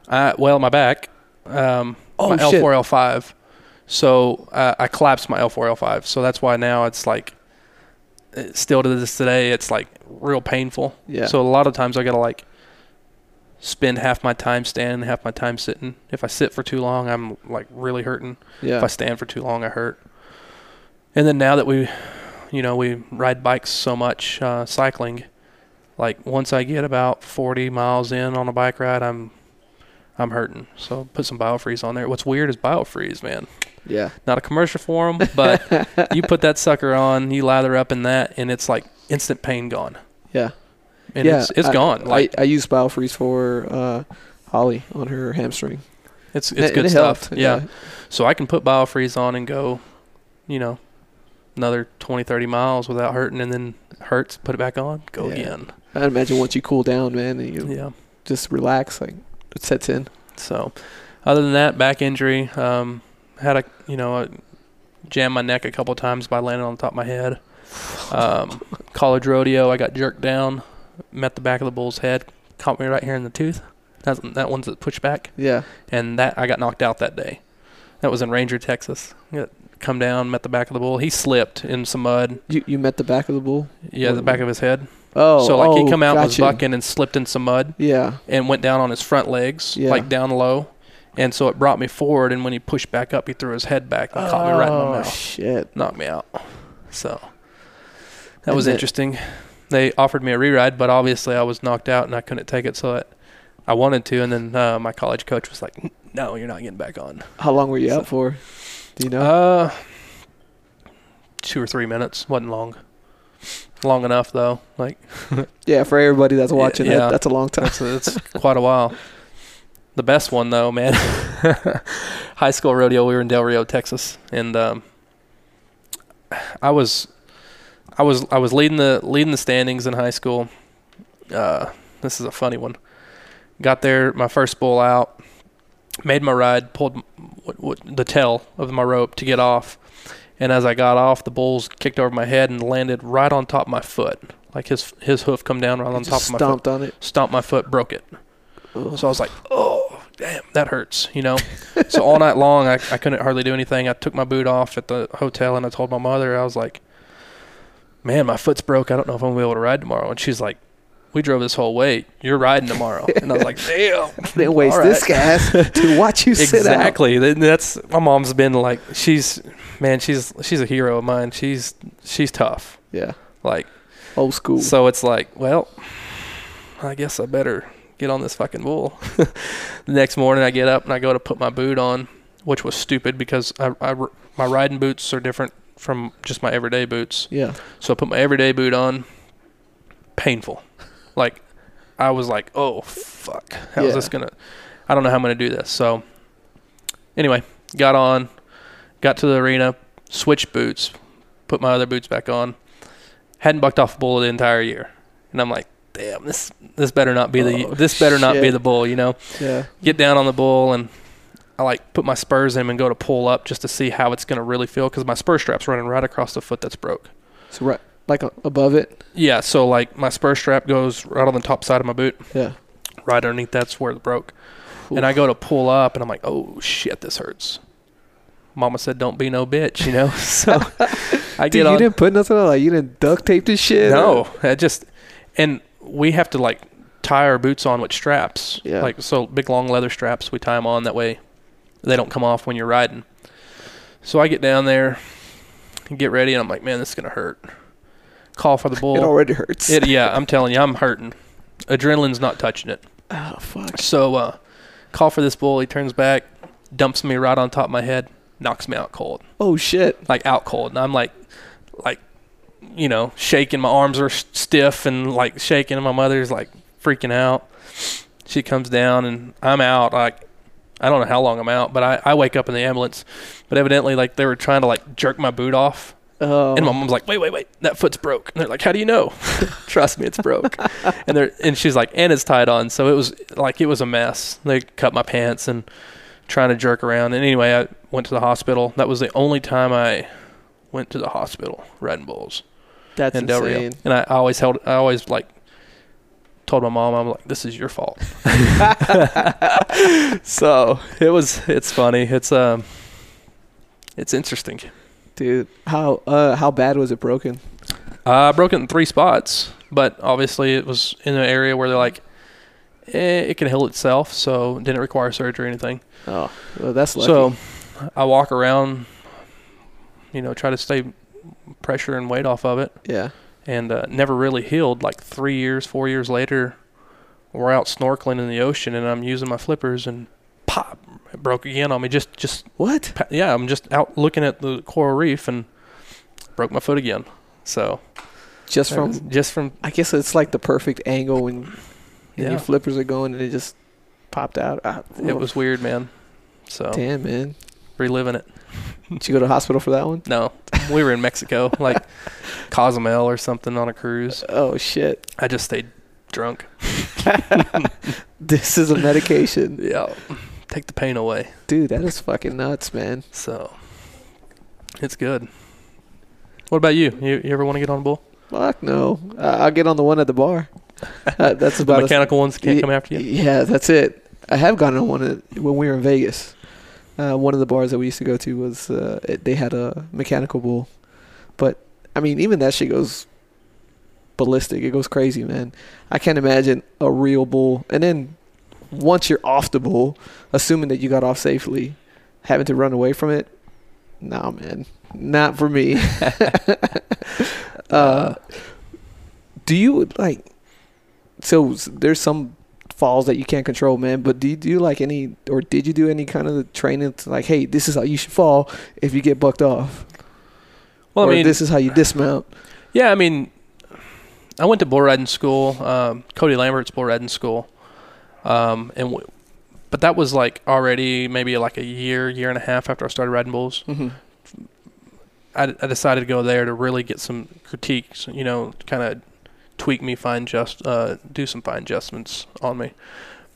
I, well, my back, um,
Oh,
my
shit.
L4, L5. So uh, I collapsed my L4, L5. So that's why now it's like, still to this today, it's like real painful.
Yeah.
So a lot of times I gotta like spend half my time standing, half my time sitting. If I sit for too long, I'm like really hurting.
Yeah.
If I stand for too long, I hurt. And then now that we, you know, we ride bikes so much, uh, cycling, like once I get about 40 miles in on a bike ride, I'm, I'm hurting. So put some biofreeze on there. What's weird is biofreeze, man.
yeah.
Not a commercial for 'em, but [laughs] you put that sucker on, you lather up in that, and it's like instant pain gone.
Yeah.
And
yeah.
it's, it's
I-
gone. Like
I, I use Biofreeze for uh, Holly on her hamstring.
it's it's
it-
good
and it
stuff.
helped,
yeah. So I can put biofreeze on and go, you know, another 20, 30 miles without hurting, and then hurts, put it back on, go
Yeah.
again.
I'd imagine once you cool down, man, and you
Yeah.
just relax, like it sets in.
So, other than that, back injury, um, had a you know, a, jammed my neck a couple times by landing on the top of my head. Um, [laughs] college rodeo, I got jerked down, met the back of the bull's head, caught me right here in the tooth. That's that one's that pushed back,
Yeah.
and that I got knocked out that day. That was in Ranger, Texas. Got come down, met the back of the bull. He slipped in some mud.
You you met the back of the bull.
Yeah, the back of his head.
Oh.
so like
oh,
he come out was bucking and slipped in some mud.
Yeah.
and went down on his front legs,
Yeah.
like down low. And so it brought me forward, and when he pushed back up, he threw his head back and caught me right in
Oh,
my mouth,
Shit.
knocked me out. So that
And
was interesting. They offered me a reride, but obviously I was knocked out and I couldn't take it. So that I wanted to, and then uh, my college coach was like, "No, you're not getting back on."
How long were you
So-
out for? Do you know?
Uh, two or three minutes wasn't long. Long enough though. Like [laughs]
yeah, for everybody that's watching,
yeah.
that, that's a long time.
That's it's quite a while. The best one though, man. [laughs] High school rodeo. We were in Del Rio, Texas, and um, I was, I was, I was leading the leading the standings in high school. Uh, this is a funny one. Got there, my first bull out, made my ride, pulled what, what, the tail of my rope to get off, and as I got off, the bulls kicked over my head and landed right on top of my foot. Like his his hoof come down right on top of my foot
stomped on it.
stomped my foot, broke it.
Ugh.
So I was like, oh, damn, that hurts, you know? [laughs] so all night long, I, I couldn't hardly do anything. I took my boot off at the hotel and I told my mother, I was like, man, my foot's broke. I don't know if I'm going to be able to ride tomorrow. And she's like, we drove this whole way. You're riding tomorrow. And I was like, [laughs] damn.
Didn't waste
All
this
right.
gas to watch you sit out.
Exactly. That's my mom's been like, she's, man, she's she's a hero of mine. She's she's tough.
Yeah.
Like,
Old school.
So it's like, well, I guess I better get on this fucking bull. [laughs] the next morning, I get up and I go to put my boot on, which was stupid because I, I my riding boots are different from just my everyday boots.
yeah.
So I put my everyday boot on. Painful. Like, I was like, oh, fuck. How's
Yeah.
this going to. I don't know how I'm going to do this. So, anyway, got on, got to the arena, switched boots, put my other boots back on. Hadn't bucked off a bull the entire year. And I'm like, damn, this this better not be the
Oh,
this better not be the bull, you know.
Yeah.
Get down on the bull and I like put my spurs in and go to pull up just to see how it's going to really feel cuz my spur strap's running right across the foot that's broke.
So right, like above it.
Yeah, so like my spur strap goes right on the top side of my boot,
Yeah.
right underneath that's where it broke. And I go to pull up and I'm like, "Oh shit, this hurts." Mama said, "Don't be no bitch," you know. [laughs] so I
Dude,
get
you didn't put nothing on. Like you didn't duct tape this shit.
No, I just and we have to like tie our boots on with straps.
Yeah.
Like so big long leather straps. We tie them on that way they don't come off when you're riding. So I get down there, and get ready, and I'm like, man, this is gonna hurt. Call for the [laughs] bull.
It already hurts.
It, yeah, I'm telling you, I'm hurting. Adrenaline's not touching it.
Oh fuck.
So, uh, call for this bull. He turns back, dumps me right on top of my head, knocks me out cold,
Oh shit.
like out cold. And I'm like, like, you know, shaking. My arms are stiff and like shaking. And my mother's like freaking out. She comes down and I'm out. Like, I don't know how long I'm out, but I, I wake up in the ambulance. But evidently, like, they were trying to like jerk my boot off.
Oh.
And my mom's like, wait, wait, wait, that foot's broke. And they're like, how do you know? [laughs] Trust me, it's broke. [laughs] and they're and she's like, and it's tied on. So it was like it was a mess. They cut my pants and trying to jerk around. And anyway, I went to the hospital. That was the only time I went to the hospital riding bulls
That's
in Del Rio.
insane.
And I, I always held, I always like told my mom, I'm like, this is your fault. [laughs] so it was, it's funny. It's um, it's interesting.
Dude, how uh how bad was it broken?
Uh, I broke it in three spots, but obviously it was in an area where they're like, eh, it can heal itself, so it didn't require surgery or anything.
Oh, well, that's lucky.
So I walk around, you know, try to stay pressure and weight off of it,
yeah.
and uh, never really healed. Like three years, four years later, we're out snorkeling in the ocean, and I'm using my flippers, and pop, it broke again on me. Just, just
What?
yeah, I'm just out looking at the coral reef and broke my foot again. So
Just
that was-
from
just from
I guess it's like the perfect angle when and
Yeah.
your flippers are going and it just popped out. Ah,
It was weird, man. So
damn man.
reliving it.
Did you go to the hospital for that one?
No, we were in Mexico, [laughs] like Cozumel or something on a cruise.
Oh shit.
I just stayed drunk. [laughs]
This is a medication. [laughs]
Yeah, take the pain away.
Dude, that is fucking nuts, man.
So it's good. What about you? You, you ever want to get on a bull?
Fuck no. Uh, I'll get on the one at the bar. Uh, [laughs] that's about as-
mechanical ones can't
Ye-
come after you.
Yeah, that's it. I have gone on one at- when we were in Vegas. Uh, one of the bars that we used to go to was uh, it, they had a mechanical bull, but I mean, even that shit goes ballistic. It goes crazy, man. I can't imagine a real bull. And then once you're off the bull, assuming that you got off safely, having to run away from it, nah, man, not for me. [laughs] uh, do you like? So there's some falls that you can't control, man. But do you do like any, or did you do any kind of training to like, hey, this is how you should fall if you get bucked off,
Well,
or
I mean,
this is how you dismount?
yeah, I mean, I went to bull riding school, um, Cody Lambert's bull riding school, um, and w- but that was like already maybe like a year, year and a half after I started riding bulls.
Mm-hmm.
I, I decided to go there to really get some critiques, you know, kind of tweak me, fine just, uh, do some fine adjustments on me.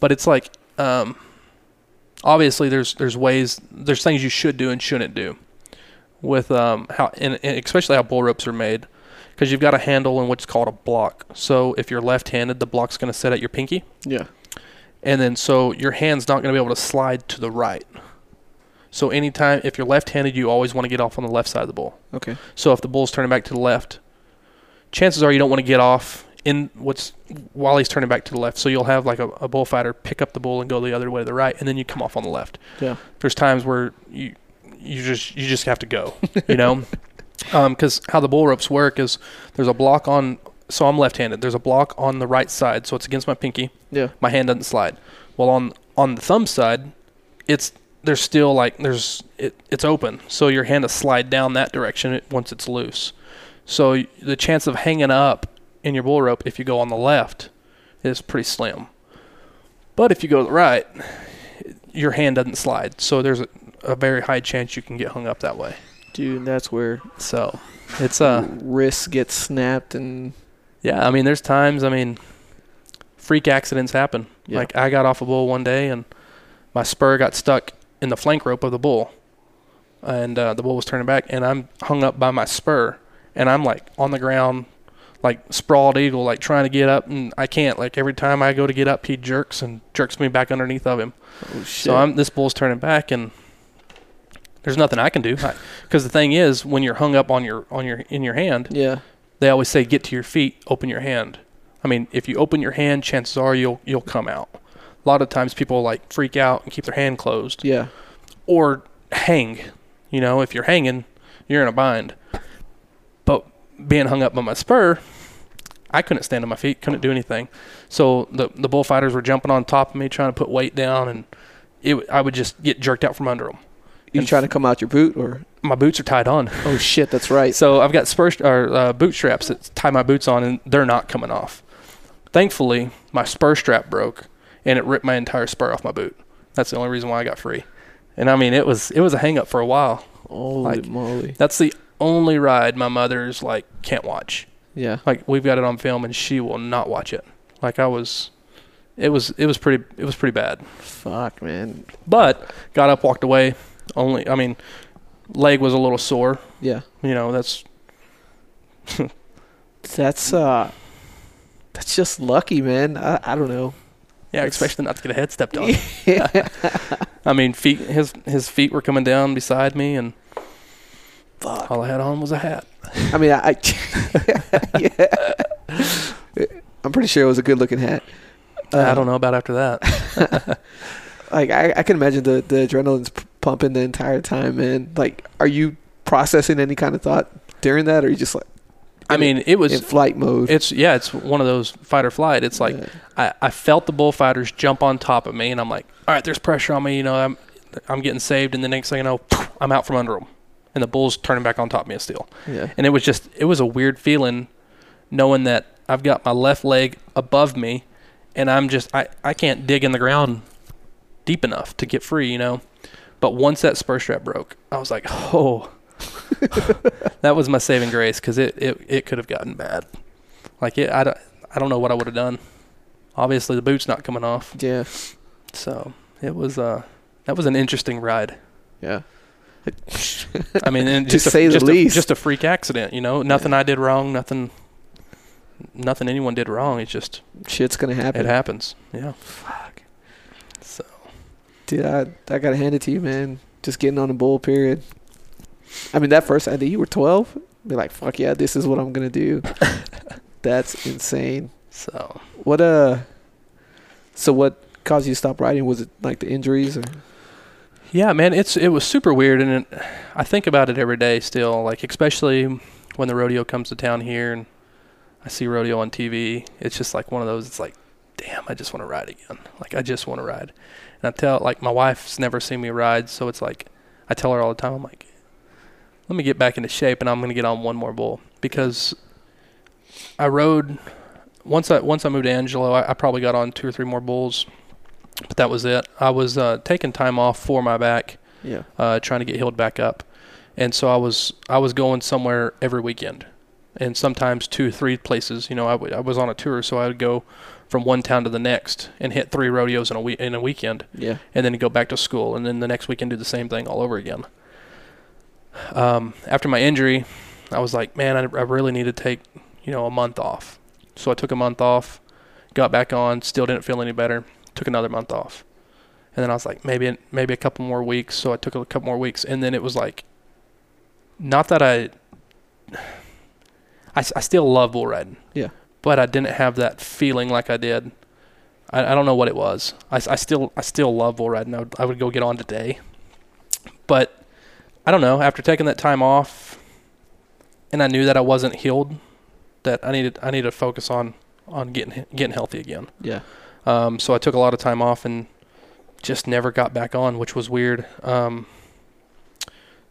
But it's like, um, obviously there's there's ways, there's things you should do and shouldn't do with um how, and, and especially how bull ropes are made, because you've got a handle and what's called a block. So if you're left-handed, the block's going to sit at your pinky,
Yeah.
And then so your hand's not going to be able to slide to the right. So anytime if you're left-handed, you always want to get off on the left side of the bull.
Okay.
So if the bull's turning back to the left, chances are you don't want to get off in what's while he's turning back to the left. So you'll have like a, a bullfighter pick up the bull and go the other way to the right, and then you come off on the left.
Yeah.
There's times where you you just you just have to go, you know, [laughs] um, because how the bull ropes work is there's a block on. So I'm left-handed. There's a block on the right side, so it's against my pinky.
Yeah.
My hand doesn't slide. Well, on on the thumb side, it's there's still like there's it it's open, so your hand to slide down that direction once it's loose. So the chance of hanging up in your bull rope if you go on the left is pretty slim. But if you go to the right, your hand doesn't slide, so there's a, a very high chance you can get hung up that way.
Dude, that's where
So it's uh
wrist gets snapped and
Yeah, I mean, there's times. I mean, freak accidents happen.
Yeah.
Like I got off a bull one day and my spur got stuck in the flank rope of the bull, and uh, the bull was turning back, and I'm hung up by my spur, and I'm like on the ground, like sprawled eagle, like trying to get up, and I can't. Like every time I go to get up, he jerks and jerks me back underneath of him.
oh shit.
So I'm this bull's turning back, and there's nothing I can do. Because the thing is, when you're hung up on your on your in your hand,
yeah.
They always say get to your feet, open your hand. I mean, if you open your hand, chances are you'll you'll come out. A lot of times people like freak out and keep their hand closed
Yeah.
or hang. You know, if you're hanging, you're in a bind. But being hung up by my spur, I couldn't stand on my feet, couldn't do anything. So the the bullfighters were jumping on top of me, trying to put weight down, and it I would just get jerked out from under them.
You trying to come out your boot or?
My boots are tied on,
Oh shit, that's right.
so I've got spur or uh, boot straps that tie my boots on, and they're not coming off. Thankfully, my spur strap broke, and it ripped my entire spur off my boot. That's the only reason why I got free. And I mean, it was it was a hang up for a while.
Holy
like-
moly.
That's the only ride my mother's like can't watch.
Yeah.
Like we've got it on film, and she will not watch it. Like I was, it was it was pretty it was pretty bad.
Fuck, man.
But got up, walked away. Only I mean, leg was a little sore.
Yeah.
You know that's
That's uh that's just lucky, man. I, I don't know.
yeah,
It's-
especially not to get a head stepped on. [laughs] [laughs] I mean, feet his his feet were coming down beside me, and
Fuck.
all I had on was a hat.
I mean, I, I [laughs] yeah. I'm pretty sure it was a good looking hat.
I don't know about after that.
Like I, I can imagine the the adrenaline's p- pumping the entire time, man. Like, are you processing any kind of thought during that, or are you just like
I mean, it was
in flight mode?
it's yeah, it's one of those fight or flight. It's like
Yeah.
I, I felt the bullfighters jump on top of me, and I'm like, all right, there's pressure on me. You know, I'm I'm getting saved, and the next thing I know, I'm out from under them, and the bull's turning back on top of me still.
yeah,
And it was just it was a weird feeling, knowing that I've got my left leg above me, and I'm just I I can't dig in the ground deep enough to get free. You know, but once that spur strap broke, I was like, [laughs] oh. [laughs] that was my saving grace because it, it, it could have gotten bad. Like it, I don't, I don't know what I would have done. Obviously, the boot's not coming off,
yeah,
so it was uh that was an interesting ride.
yeah.
I mean, and [laughs]
To
a,
say the
just
least.
a, just a freak accident. You know, nothing I did wrong, nothing, nothing anyone did wrong. It's just
Shit's gonna happen.
it happens. Yeah.
Fuck,
So
dude. I I gotta hand it to you, man. Just getting on a bull. Period. I mean, that first idea, you were 12. Be like, fuck yeah, this is what I'm gonna do. [laughs] That's insane.
so
What uh? So what caused you to stop riding? Was it like the injuries or?
yeah, man, it's it was super weird, and it, I think about it every day still. Like especially when the rodeo comes to town here, and I see rodeo on TV. It's just like one of those. It's like, damn, I just want to ride again. Like I just want to ride. And I tell like my wife's never seen me ride, so it's like I tell her all the time. I'm like, let me get back into shape, and I'm gonna get on one more bull because I rode once I once I moved to Angelo. I, I probably got on two or three more bulls, but that was it. I was uh, taking time off for my back
Yeah.
uh, trying to get healed back up, and so I was I was going somewhere every weekend, and sometimes two or three places. You know, I, w- I was on a tour, so I would go from one town to the next and hit three rodeos in a week in a weekend,
Yeah.
and then go back to school, and then the next weekend do the same thing all over again. Um, after my injury, I was like, man, I, I really need to take you know a month off. So I took a month off, got back on, still didn't feel any better. Took another month off, and then I was like, maybe maybe a couple more weeks. So I took a couple more weeks, and then it was like, not that I, [sighs] I still love bull riding.
Yeah.
But I didn't have that feeling like I did. I, I don't know what it was. I, I still I still love bull riding. I would, I would go get on today, but I don't know. After taking that time off, and I knew that I wasn't healed, that I needed I needed to focus on on getting getting healthy again.
Yeah.
Um, so I took a lot of time off and just never got back on, which was weird. Um,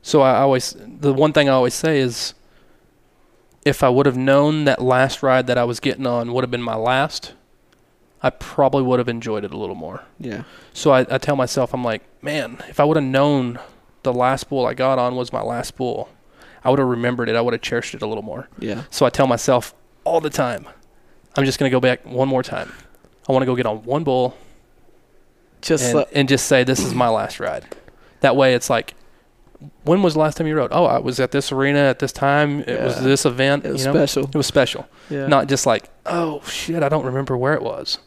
so I always, the one thing I always say is, if I would have known that last ride that I was getting on would have been my last, I probably would have enjoyed it a little more.
Yeah.
So I, I tell myself, I'm like, man, if I would have known the last bull I got on was my last bull, I would have remembered it. I would have cherished it a little more.
Yeah.
So I tell myself all the time, I'm just going to go back one more time. I want to go get on one bull
Just
and,
like,
and just say, this is my last ride. That way it's like, when was the last time you rode? Oh, I was at this arena at this time. It was this event.
it was
you know?
special.
It was special.
Yeah.
Not just like, oh, shit, I don't remember where it was.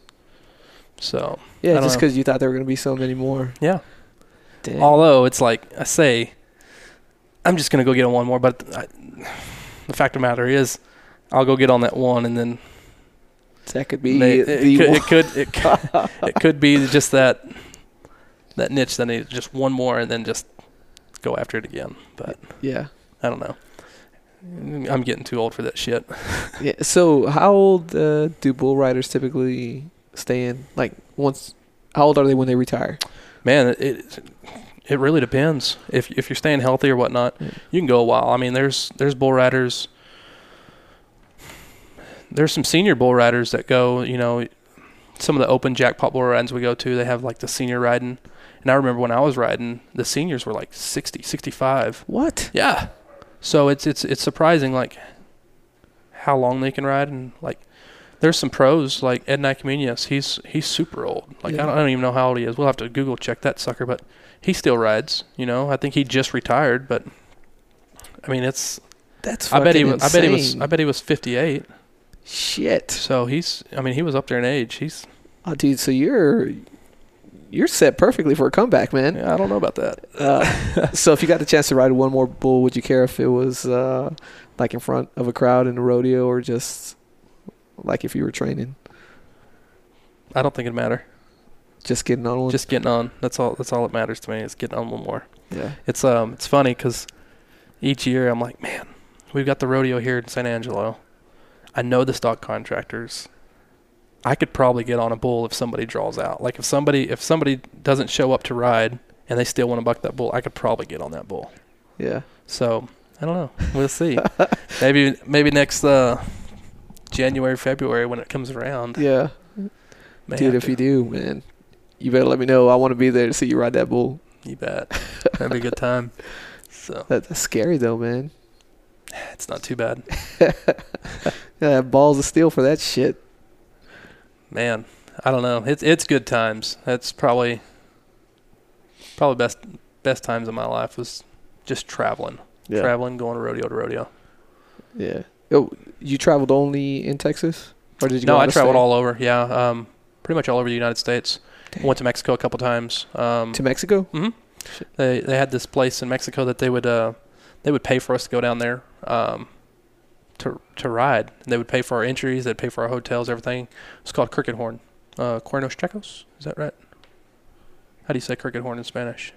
So,
yeah, just because you thought there were gonna be so many more.
yeah.
Dang.
Although it's like I say, I'm just gonna go get on one more. But I, the fact of the matter is, I'll go get on that one, and then
that could be
they,
the
it, could, it could it [laughs] could it could be just that that niche that needs just one more, and then just go after it again. But
yeah.
I don't know. I'm getting too old for that shit. [laughs]
Yeah. So how old uh, do bull riders typically stay in? Like once, how old are they when they retire?
Man, it it, really depends. If if you're staying healthy or whatnot,
Yeah.
you can go a while. I mean, there's there's bull riders. There's some senior bull riders that go. You know, some of the open jackpot bull rides we go to, they have like the senior riding. And I remember when I was riding, the seniors were like 60, 65.
What?
Yeah. So it's it's it's surprising like how long they can ride and like there's some pros like Ednei Caminhas. He's he's super old. Like
Yeah.
I, don't, I don't even know how old he is. We'll have to Google check that sucker, but he still rides. You know, I think he just retired, but I mean it's.
That's
I bet he was. I bet he was. I bet he was 58.
Shit.
So he's. I mean he was up there in age. He's.
Oh, dude. So you're you're set perfectly for a comeback, man.
Yeah, I don't know about that.
Uh, [laughs] so if you got the chance to ride one more bull, would you care if it was uh, like in front of a crowd in a rodeo or just like if you were training,
I don't think it'd matter.
just getting on one?
Just getting on. That's all. That's all that matters to me. Is getting on one more.
yeah.
It's um it's funny because each year I'm like, man, we've got the rodeo here in San Angelo. I know the stock contractors. I could probably get on a bull if somebody draws out. Like if somebody if somebody doesn't show up to ride and they still want to buck that bull, I could probably get on that bull.
Yeah.
So I don't know. We'll see. [laughs] maybe maybe next uh, January February when it comes around.
Yeah. Dude, if
to.
you do, man, you better let me know. I want to be there to see you ride that bull.
you bet, that'd be a good time. [laughs] So
That, that's scary though, man.
it's not too bad. [laughs]
Yeah, balls of steel for that shit.
Man, I don't know. It's it's good times. That's probably probably best best times of my life was just traveling,
Yeah.
traveling, going to rodeo to rodeo.
Yeah. Oh, you traveled only in Texas, or did you?
No,
go
I traveled
state?
all over. Yeah, um, pretty much all over the United States.
Damn.
Went to Mexico a couple times. Um,
to Mexico.
Mm-hmm. They they had this place in Mexico that they would uh, they would pay for us to go down there um, to to ride. They would pay for our entries. They'd pay for our hotels, everything. It's called Cricket Horn, uh, Cuernos Chuecos. Is that right? How do you say cricket horn in Spanish?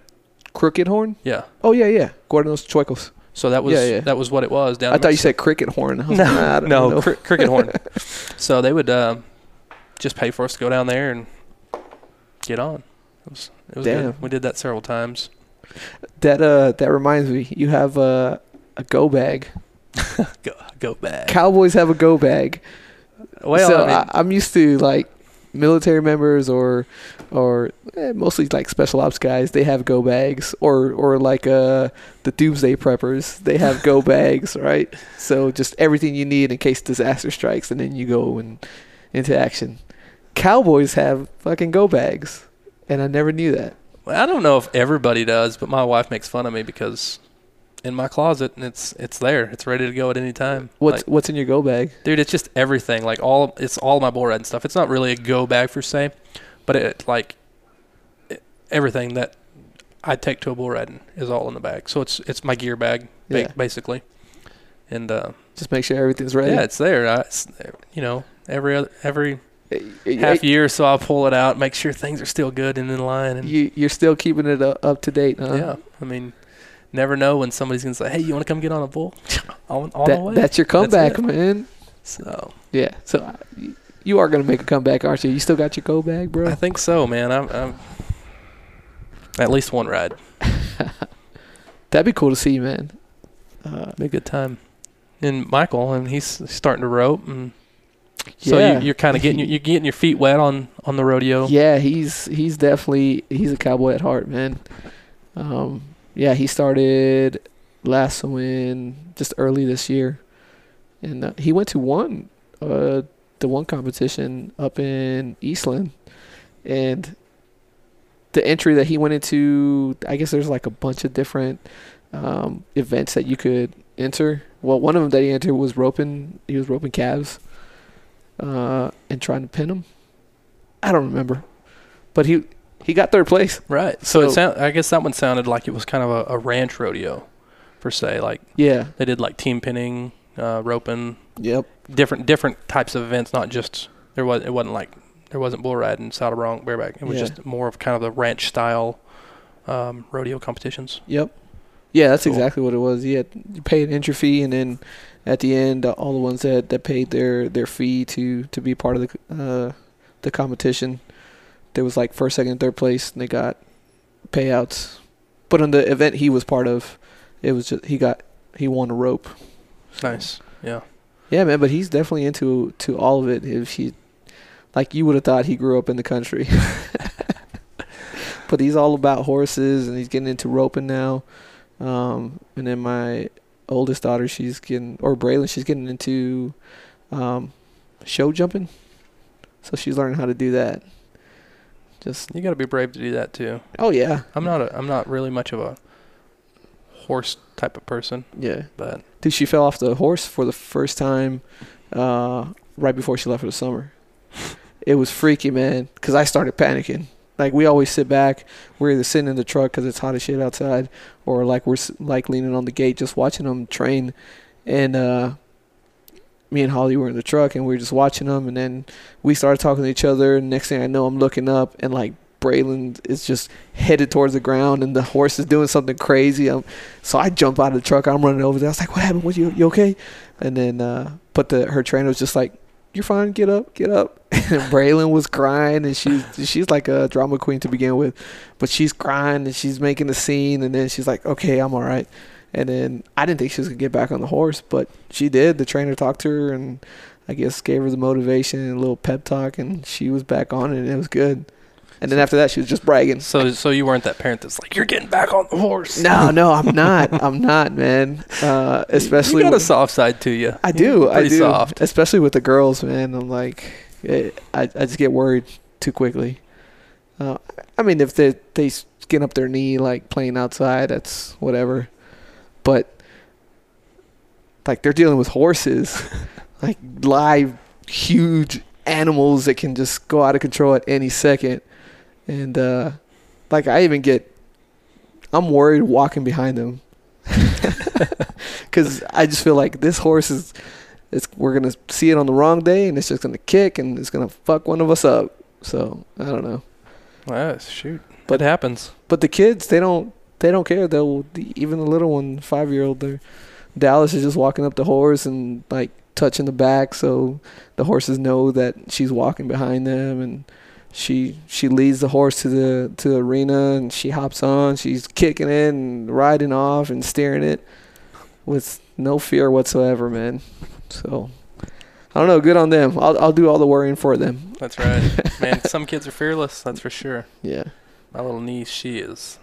Crooked horn.
Yeah.
Oh yeah, yeah. Guardianos Chuecos.
So that was
Yeah, yeah.
that was what it was down.
I thought you said cricket horn.
No,
like, nah,
no cri- cricket horn. [laughs] So they would uh, just pay for us to go down there and get on. It was it was
Damn.
good. We did that several times.
That uh, that reminds me. You have a a go bag. [laughs]
Go go back.
Cowboys have a go bag.
Well,
so
I mean,
I, I'm used to like military members or or eh, mostly like special ops guys. They have go bags or or like uh the doomsday preppers. They have go [laughs] bags, right? So just everything you need in case disaster strikes, and then you go and into action. Cowboys have fucking go bags, and I never knew that.
I don't know if everybody does, but my wife makes fun of me because in my closet and it's it's there. It's ready to go at any time.
What's
Like,
what's in your go bag?
dude, it's just everything. Like all it's all my bull riding stuff. It's not really a go bag per se, but it like it, everything that I take to a bull riding is all in the bag. So it's it's my gear bag ba-
Yeah.
basically. And uh,
Just make sure everything's ready.
yeah, it's there. I, it's, you know, every other, every half year or so I'll pull it out, make sure things are still good and in line. And
You you're still keeping it uh, up to date, huh?
yeah, I mean, never know when somebody's gonna say, "Hey, you want to come get on a bull?" [laughs] on on the way.
that's your comeback,
it.
man.
so
Yeah. So uh, you- are gonna make a comeback, aren't you? You still got your go bag, bro.
I think so, man. I'm, I'm at least one ride. [laughs]
That'd be cool to see, man. Uh,
Be a good time. And Michael, and he's starting to rope, and so
yeah.
you, you're kind of getting your, you're getting your feet wet on on the rodeo.
Yeah, he's he's definitely he's a cowboy at heart, man. Um, yeah, he started last lassoing just early this year, and uh, he went to one uh the one competition up in Eastland, and the entry that he went into, I guess there's like a bunch of different um, events that you could enter. Well, one of them that he entered was roping. He was roping calves, uh, and trying to pin them. I don't remember, but he he got third place.
Right. So, it
So-
sound, I guess that one sounded like it was kind of a, a ranch rodeo, per se. Like
Yeah.
they did like team pinning, uh, roping,
Yep.
different different types of events. Not just there was it wasn't like there wasn't bull riding, saddle bronc, bareback. It was
Yeah.
just more of kind of the ranch style um, rodeo competitions.
Yep. Yeah, that's
Cool.
exactly what it was. You had you paid an entry fee, and then at the end, all the ones that, that paid their, their fee to, to be part of the uh, the competition, there was like first, second, and third place, and they got payouts. But in the event he was part of, it was just he got he won a rope.
Nice. Yeah.
Yeah, man, but he's definitely into to all of it. If he, like, you would have thought he grew up in the country, [laughs] but he's all about horses, and he's getting into roping now. Um, and then my oldest daughter, she's getting, or Braylon, she's getting into um, show jumping, so she's learning how to do that. Just,
You got to be brave to do that too.
oh yeah,
I'm not a I'm not really much of a horse type of person,
yeah.
but
Dude, she fell off the horse for the first time uh, right before she left for the summer. It was freaky, man, because I started panicking. Like we always sit back, we're either sitting in the truck because it's hot as shit outside, or like we're like leaning on the gate just watching them train. And uh, me and Holly were in the truck and we were just watching them, and then we started talking to each other. And next thing I know, I'm looking up and like Braylon is just headed towards the ground, and the horse is doing something crazy. Um, so I jump out of the truck. I'm running over there. I was like, "What happened? What you you okay?" And then, uh, but the her trainer was just like, "You're fine. Get up, get up." [laughs] And Braylon was crying, and she's she's like a drama queen to begin with, but she's crying and she's making a scene, and then she's like, "Okay, I'm all right." And then I didn't think she was gonna get back on the horse, but she did. The trainer talked to her, and I guess gave her the motivation and a little pep talk, and she was back on it, and it was good. And then after that, she was just bragging.
so so you weren't that parent that's like you're getting back on the horse.
No, no, I'm not. I'm not, man. Uh, [laughs] especially
you got a soft side to you.
I do.
You're
I
pretty
do.
soft.
Especially with the girls, man. I'm like, eh, I I just get worried too quickly. Uh, I mean, if they they skin up their knee like playing outside, that's whatever. But like they're dealing with horses, [laughs] like live, huge animals that can just go out of control at any second, and uh, like I even get, I'm worried walking behind them. [laughs] Because I just feel like this horse is it's we're gonna see it on the wrong day and it's just gonna kick and it's gonna fuck one of us up. So I don't know.
Well, shoot,
But-
but it happens.
But the kids, they don't they don't care. They'll the, even the little one, five year old, Dallas is just walking up the horse and like touching the back so the horses know that she's walking behind them and she she leads the horse to the to the arena and she hops on she's kicking it and riding off and steering it with no fear whatsoever man so I don't know good on them I'll I'll do all the worrying for them
That's right, man. [laughs] Some kids are fearless. That's for sure.
yeah
My little niece, she is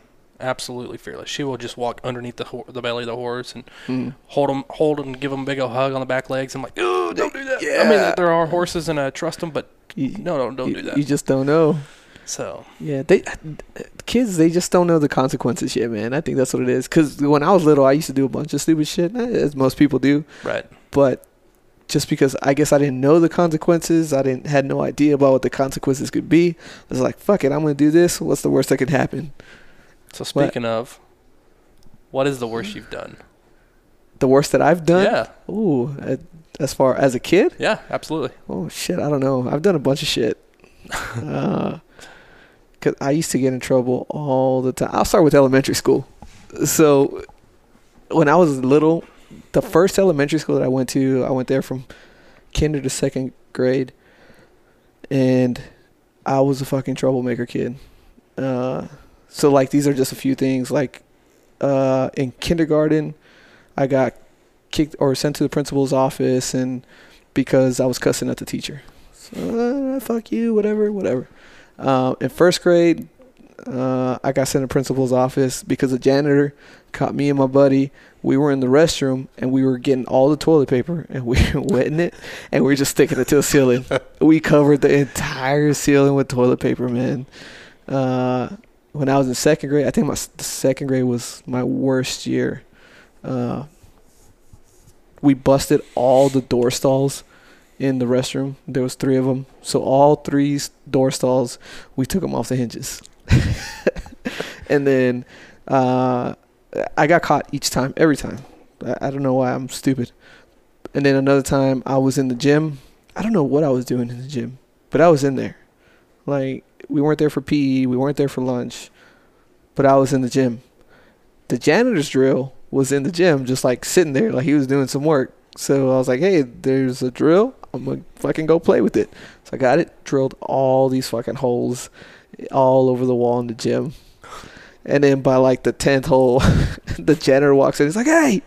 absolutely fearless. She will just walk underneath the ho- the belly of the horse and
mm.
hold them, hold them, give them a big old hug on the back legs. I'm like, ooh, don't do that. I mean, there are horses and I trust them, but
you,
no, no, don't
you,
do that.
you just don't know
so
Yeah, they kids they just don't know the consequences yet, man. I think that's what it is. Cause when I was little, I used to do a bunch of stupid shit, as most people do.
right,
But just because I guess I didn't know the consequences, I didn't had no idea about what the consequences could be. I was like, fuck it, I'm gonna do this. What's the worst that could happen?
So speaking of, what is the worst you've done?
The worst that I've done.
Yeah,
Ooh, as far as a kid.
yeah, absolutely.
Oh shit, I don't know. I've done a bunch of shit. [laughs] uh, Cause I used to get in trouble all the time. I'll start with elementary school. So when I was little, the first elementary school that I went to, I went there from kinder to second grade, and I was a fucking troublemaker kid. Uh, so like these are just a few things. Like uh, in kindergarten, I got kicked or sent to the principal's office, and because I was cussing at the teacher. So, uh, fuck you, whatever, whatever. Uh, in first grade, uh, I got sent to principal's office because the janitor caught me and my buddy. We were in the restroom and we were getting all the toilet paper and we were [laughs] wetting it and we were just sticking it to the ceiling. [laughs] we covered the entire ceiling with toilet paper, man. Uh, when I was in second grade, I think my second grade was my worst year. Uh, we busted all the door stalls in the restroom. There was three of them, so all three door stalls, we took them off the hinges. [laughs] and then uh, I got caught each time, every time. I, I don't know why I'm stupid. And then another time I was in the gym. I don't know what I was doing in the gym, but I was in there. Like we weren't there for PE, we weren't there for lunch, but I was in the gym. the janitor's drill was in the gym, just like sitting there, like he was doing some work. So I was like, hey, there's a drill. I'm gonna fucking go play with it. So I got it, drilled all these fucking holes all over the wall in the gym. And then by like the tenth hole, [laughs] the janitor walks in. He's like, "Hey!"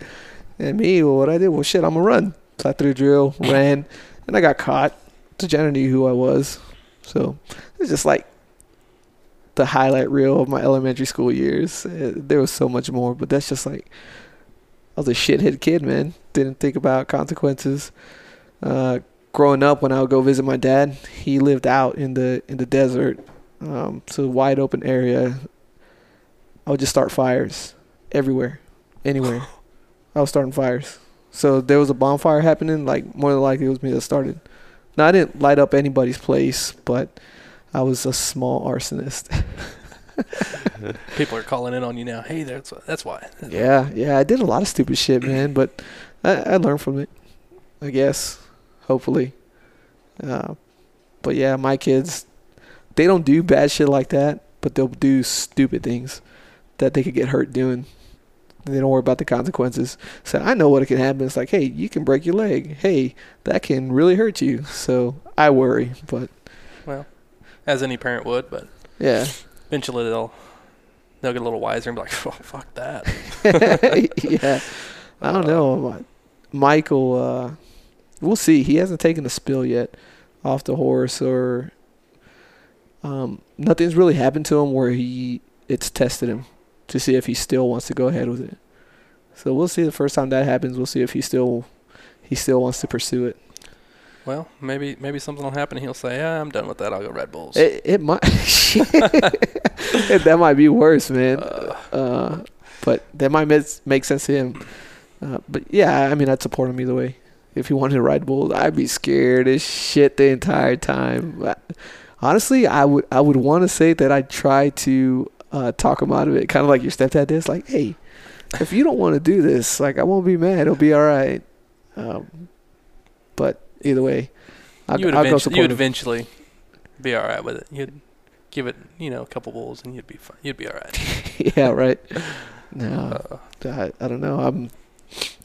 And me, well, what I did? Well, shit, I'm gonna run. So I threw a drill, ran, and I got caught. The janitor knew who I was, so it's just like the highlight reel of my elementary school years. Uh, There was so much more, but that's just like I was a shithead kid, man. Didn't think about consequences. Uh, growing up, when I would go visit my dad, he lived out in the in the desert, um, so wide open area. I would just start fires everywhere, anywhere. [laughs] I was starting fires. So there was a bonfire happening. Like more than likely, it was me that started. Now I didn't light up anybody's place, but I was a small arsonist. [laughs]
People are calling in on you now. Hey, that's that's why.
yeah, yeah, I did a lot of stupid shit, man. But I, I learned from it. I guess, hopefully. Uh, but yeah, my kids, they don't do bad shit like that, but they'll do stupid things that they could get hurt doing. They don't worry about the consequences. So I know what it can happen. It's like, hey, you can break your leg. Hey, that can really hurt you. So I worry, but well,
As any parent would, but
yeah,
eventually they'll they'll get a little wiser and be like, [laughs] oh, "Fuck that." [laughs]
yeah. I don't know. Michael, uh, we'll see. He hasn't taken a spill yet off the horse, or um, nothing's really happened to him where he it's tested him to see if he still wants to go ahead with it. So we'll see. The first time that happens, we'll see if he still he still wants to pursue it.
Well, maybe maybe something will happen. He'll say, "Yeah, I'm done with that. I'll go Red Bulls."
It, it might [laughs] that might be worse, man.
Uh,
Uh, but that might make, make sense to him. Uh, but yeah, I mean, I'd support him either way. If he wanted to ride bulls, I'd be scared as shit the entire time. Honestly, I would I would want to say that I'd try to uh, talk him out of it, kind of like your stepdad did. It's like, hey, if you don't want to do this, like I won't be mad. It'll be all right. Um, but either way, I'll,
you would,
I'll go
eventually,
support
you would eventually be all right with it. You'd give it, you know, a couple bulls, and you'd be fine. You'd be all right. [laughs]
yeah, right. [laughs] No,
Uh,
I, I don't know. I'm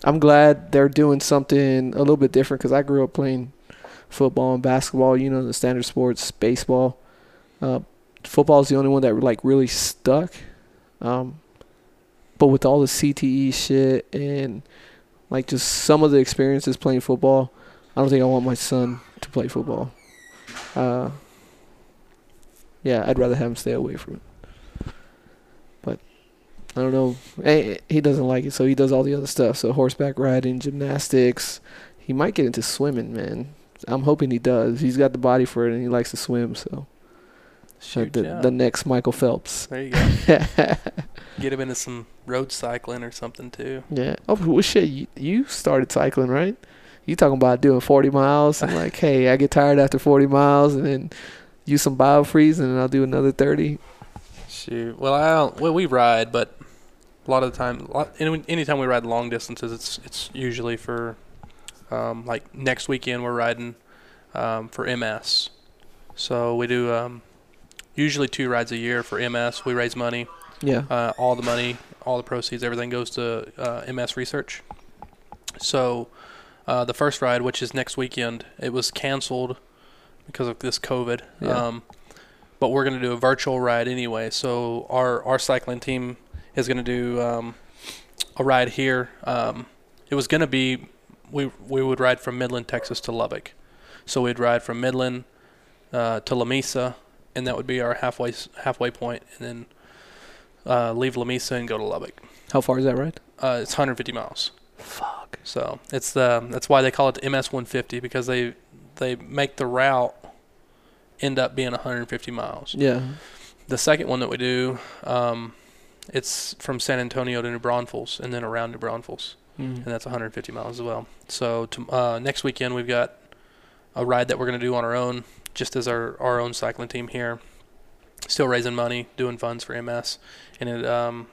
I'm glad they're doing something a little bit different because I grew up playing football and basketball. You know, the standard sports, baseball. Uh, football is the only one that like really stuck. Um, but with all the CTE shit and like just some of the experiences playing football, I don't think I want my son to play football. Uh, yeah, I'd rather have him stay away from it. But I don't know. Eh, He doesn't like it, so he does all the other stuff. So horseback riding, gymnastics. He might get into swimming, man. I'm hoping he does. He's got the body for it, and he likes to swim. So
shoot,
the, the next Michael Phelps.
there you go. [laughs] Get him into some road cycling or something too. Yeah.
Oh well, shit. You, you started cycling, right? You talking about doing 40 miles and like, hey, I get tired after 40 miles, and then use some biofreeze, and then I'll do another 30.
Shoot. Well, I don't. Well, we ride, but a lot of the time, lot, anytime we ride long distances, it's it's usually for, um, like next weekend we're riding, um, for MS. So we do um, usually two rides a year for MS. We raise money.
Yeah.
Uh, all the money, all the proceeds, everything goes to uh, MS research. So uh, the first ride, which is next weekend, it was canceled because of this COVID.
Yeah.
Um, but we're going to do a virtual ride anyway. So our our cycling team is going to do um, a ride here. Um, it was going to be we we would ride from Midland, Texas to Lubbock. So we'd ride from Midland uh, to Lamesa, and that would be our halfway halfway point, and then uh, leave Lamesa and go to Lubbock.
How far is that ride?
Uh, it's 150 miles.
Fuck.
So it's the that's why they call it the MS 150 because they they make the route end up being 150 miles.
Yeah.
The second one that we do, um, it's from San Antonio to New Braunfels and then around New Braunfels,
Mm.
and that's 150 miles as well. So to, uh, next weekend we've got a ride that we're going to do on our own, just as our our own cycling team here. Still raising money, doing funds for MS, and it um,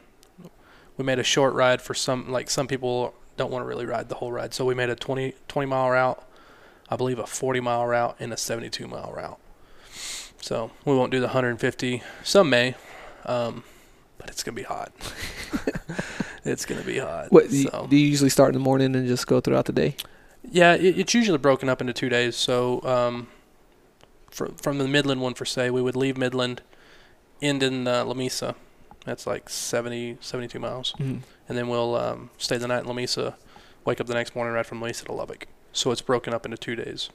we made a short ride for some like some people don't want to really ride the whole ride, so we made a 20 20 mile route, I believe a 40 mile route and a 72 mile route. So we won't do the 150. Some may, um, but it's gonna be hot. [laughs] it's gonna be hot.
What do you,
so.
do you usually start in the morning and just go throughout the day?
Yeah, it, it's usually broken up into two days. So, um, fr- from the Midland one for say, we would leave Midland, end in uh, Lamesa. That's like 70, 72 miles,
Mm.
and then we'll um, stay the night in Lamesa, wake up the next morning, ride from Lamesa to Lubbock. So it's broken up into two days.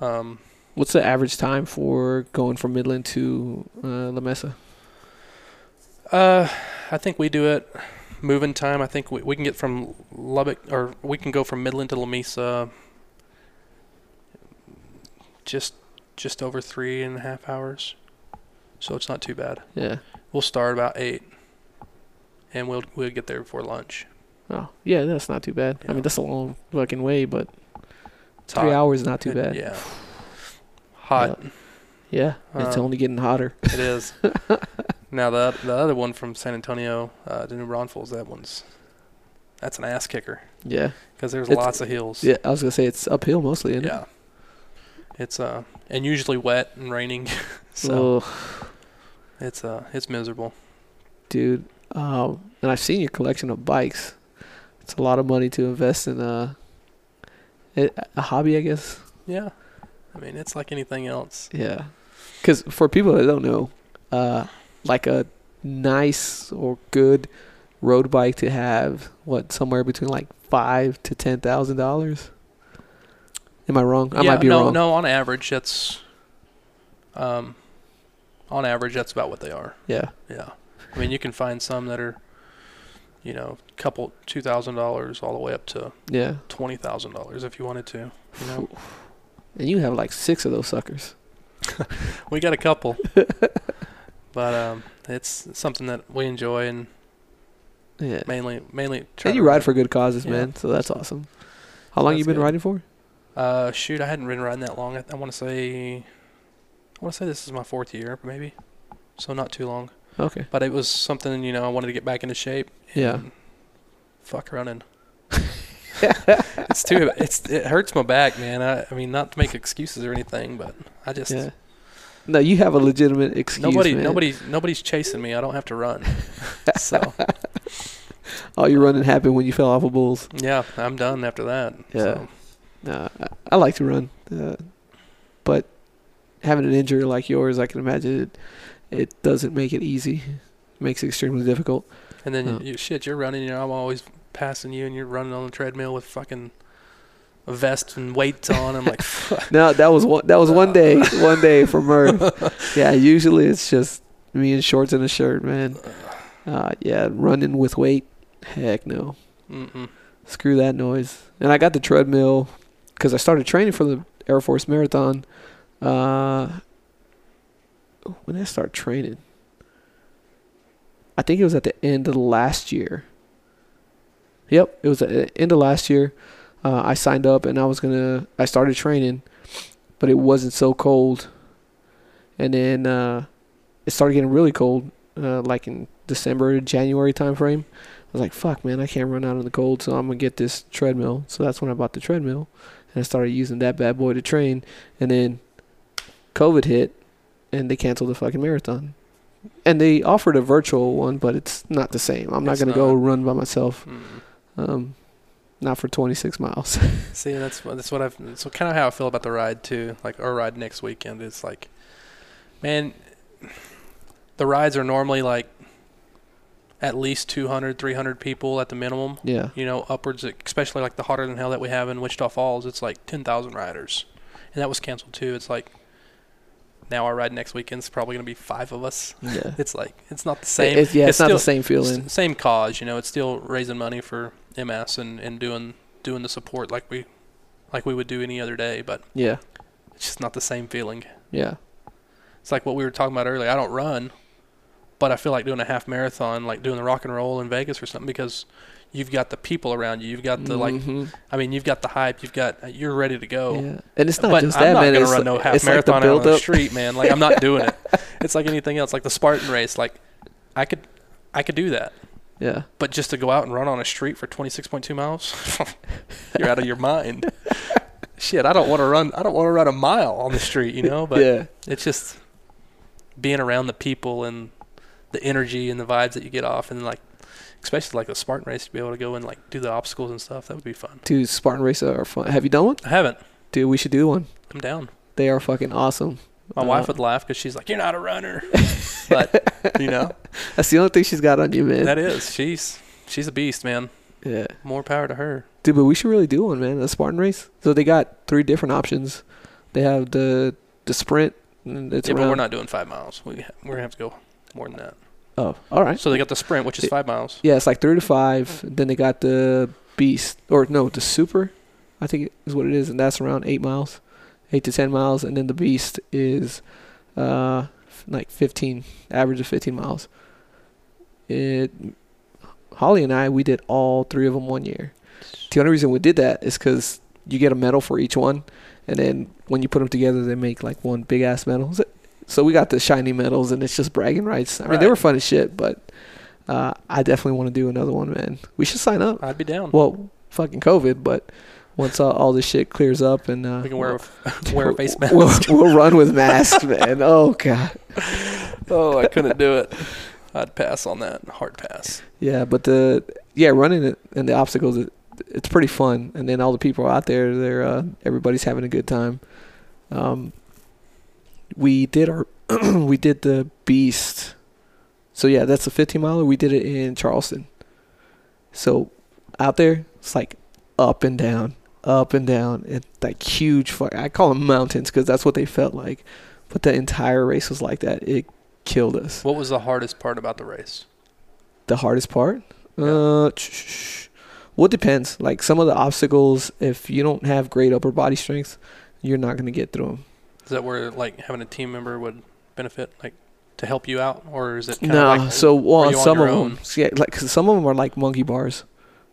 Um,
What's the average time for going from Midland to uh, Lamesa?
Uh, I think we do it moving time. I think we, we can get from Lubbock or we can go from Midland to Lamesa just just over three and a half hours. So it's not too bad.
Yeah.
We'll start about eight, and we'll we'll get there before lunch.
Oh, yeah, that's not too bad. I mean, that's a long fucking way, but
It's
three
hot.
hours is not too
It-
bad.
Yeah. [sighs] Hot.
Yeah, it's
Um,
only getting hotter.
It is. [laughs] now the the other one from San Antonio uh, to New Braunfels, that one's that's an ass kicker
Yeah.
because there's
It's-
lots of hills.
Yeah, I was gonna say it's uphill mostly, isn't
Yeah. It's uh and usually wet and raining, [laughs] so
So,
it's uh it's miserable.
dude, um, and I've seen your collection of bikes. It's a lot of money to invest in a a, a hobby, I guess.
Yeah. I mean, it's like anything else.
Yeah, because for people that don't know, uh, like a nice or good road bike to have, what somewhere between like five to ten thousand dollars. Am I wrong? I
yeah,
might be
no,
wrong.
no, on average that's um on average that's about what they are.
Yeah,
Yeah. I mean, you can find some that are you know, a couple two thousand dollars all the way up to
yeah.
twenty thousand dollars if you wanted to. You know,
And you have like six of those suckers. [laughs]
we got a couple, [laughs] but um, it's something that we enjoy and
Yeah.
mainly mainly. try
And you ride for good causes,
Yeah.
man. So that's awesome. How long you been
good.
riding for?
Uh, shoot, I hadn't been riding that long. I, I want to say, I want to say this is my fourth year, maybe, so not too long.
Okay.
But it was something you know I wanted to get back into shape.
Yeah.
Fuck running. [laughs] it's too. It's it hurts my back, man. I, I mean, not to make excuses or anything, but I just
Yeah. No, you have a legitimate excuse.
nobody
man.
nobody nobody's chasing me. I don't have to run. [laughs] so
All your running happened when you fell off of bulls.
yeah, I'm done after that.
Yeah.
So,
Nah, I, I like to run, uh, but having an injury like yours, I can imagine it. It doesn't make it easy. It makes it extremely difficult.
and then
Oh.
you, shit, you're running. You know, I'm always passing you, and you're running on the treadmill with fucking a vest and weights on. I'm like, [laughs] fuck.
No, that was one. That was one day. [laughs] One day for Murph. [laughs] Yeah, usually it's just me in shorts and a shirt, man. Uh, yeah, running with weight. Heck no.
Mm-mm.
Screw that noise. And I got the treadmill because I started training for the Air Force Marathon. Uh, when did I start training? I think it was at the end of last year. Yep, it was at the end of last year. Uh, I signed up and I was gonna. I started training, but it wasn't so cold. And then uh, it started getting really cold, uh, like in December, January timeframe. I was like, fuck, man, I can't run out in the cold, so I'm to get this treadmill. So that's when I bought the treadmill. And I started using that bad boy to train. And then COVID hit, and they canceled the fucking marathon. And they offered a virtual one, but it's not the same. I'm not going to go run by myself.
Mm.
Um, not for 26 miles. [laughs]
See, that's that's what I've. So kind of how I feel about the ride too. Like our ride next weekend is like, man, the rides are normally like at least 200, 300 people at the minimum.
yeah.
You know, upwards, especially like the hotter than hell that we have in Wichita Falls. It's like 10,000 riders, and that was canceled too. It's like now our ride next weekend's probably gonna be five of us.
Yeah. [laughs]
It's like it's not the same.
It- yeah, it's, not
still,
the same feeling.
Same cause, you know. It's still raising money for MS and, and doing doing the support like we like we would do any other day, but
Yeah.
it's just not the same feeling.
Yeah.
It's like what we were talking about earlier. I don't run, but I feel like doing a half marathon, like doing the rock and roll in Vegas or something, because you've got the people around you. You've got the like.
Mhm.
I mean, you've got the hype. You've got you're ready to go.
Yeah. And it's not
but
just
I'm
that,
not
man.
gonna
it's
run
like-
no half
it's like the
marathon out on the street, man. Like I'm not [laughs] doing it. It's like anything else, like the Spartan race. Like I could, I could do that.
Yeah.
But just to go out and run on a street for 26.2 miles, [laughs] you're out of your mind. [laughs] Shit, I don't want to run. I don't want to run a mile on the street, you know. But
yeah.
it's just being around the people and the energy and the vibes that you get off, and like especially like a Spartan race to be able to go and like do the obstacles and stuff. That would be fun.
Dude, Spartan races are fun. Have you done one?
I haven't.
Dude, we should do one.
I'm down.
They are fucking awesome.
My
Uh,
wife would laugh because she's like, "You're not a runner," [laughs] but you know [laughs]
That's the only thing she's got on you, man.
that is she's she's a beast, man.
yeah.
More power to her.
Dude, but we should really do one, man. A Spartan race. So they got three different options. They have the the sprint. and It's
yeah, but we're not doing five miles. We ha- we're gonna have to go more than that.
Oh, all right.
So they got the sprint, which is five miles.
Yeah, it's like three to five. Then they got the beast, or no, the super. I think is what it is, and that's around eight miles, eight to ten miles. And then the beast is, uh, like fifteen, average of fifteen miles. It, Holly and I, we did all three of them one year. The only reason we did that is because you get a medal for each one, and then when you put them together, they make like one big ass medal. So we got the shiny medals, and it's just bragging rights. I mean, they were fun as shit, but uh, I definitely want to do another one, man. We should sign up.
I'd be down.
Well, fucking COVID, but once uh, all this shit clears up and uh,
we can wear a, [laughs] wear a face
we'll,
mask.
we'll run with masks, man. Oh god. [laughs]
oh, I couldn't do it. I'd pass on that. Hard pass.
Yeah, but the yeah running it and the obstacles, it, it's pretty fun. And then all the people out there, they're uh, everybody's having a good time. Um, we did our [clears throat] we did the beast. So yeah, that's a 15 miler. We did it in Charleston. So out there, it's like up and down, up and down, and like huge. Fuck, I call them mountains because that's what they felt like. But the entire race was like that. It killed us.
What was the hardest part about the race?
The hardest part?
Yeah.
Uh, well, it depends. Like some of the obstacles, if you don't have great upper body strength, you're not gonna get through them.
Is that where like having a team member would benefit, like to help you out, or is it kind
No,
of like
so well, some of
your
them,
own?
yeah, like 'cause some of them are like monkey bars,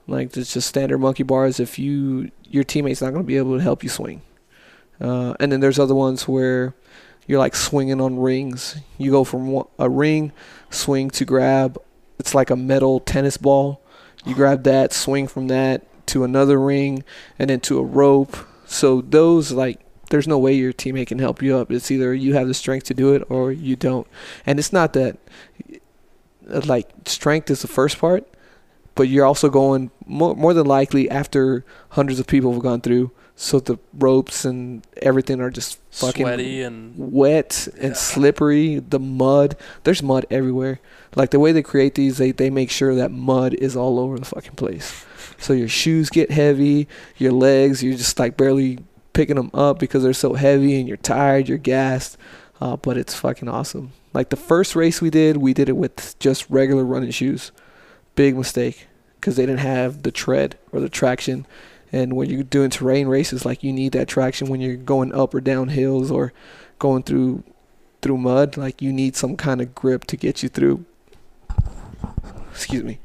like it's just standard monkey bars. If you your teammate's not gonna be able to help you swing, uh, and then there's other ones where you're like swinging on rings. You go from one, a ring swing to grab. It's like a metal tennis ball. You grab that, swing from that to another ring, and then to a rope. So those like there's no way your teammate can help you up. It's either you have the strength to do it or you don't. And it's not that uh, like strength is the first part, but you're also going more more than likely after hundreds of people have gone through. So the ropes and everything are just fucking
sweaty and
wet and
Yeah.
slippery. The mud, there's mud everywhere. Like the way they create these, they they make sure that mud is all over the fucking place. So your shoes get heavy, your legs, you're just like barely picking them up because they're so heavy, and you're tired, you're gassed. Uh, but it's fucking awesome. Like the first race we did, we did it with just regular running shoes. Big mistake because they didn't have the tread or the traction. And when you're doing terrain races, like you need that traction when you're going up or down hills or going through through mud. Like you need some kind of grip to get you through. Excuse me.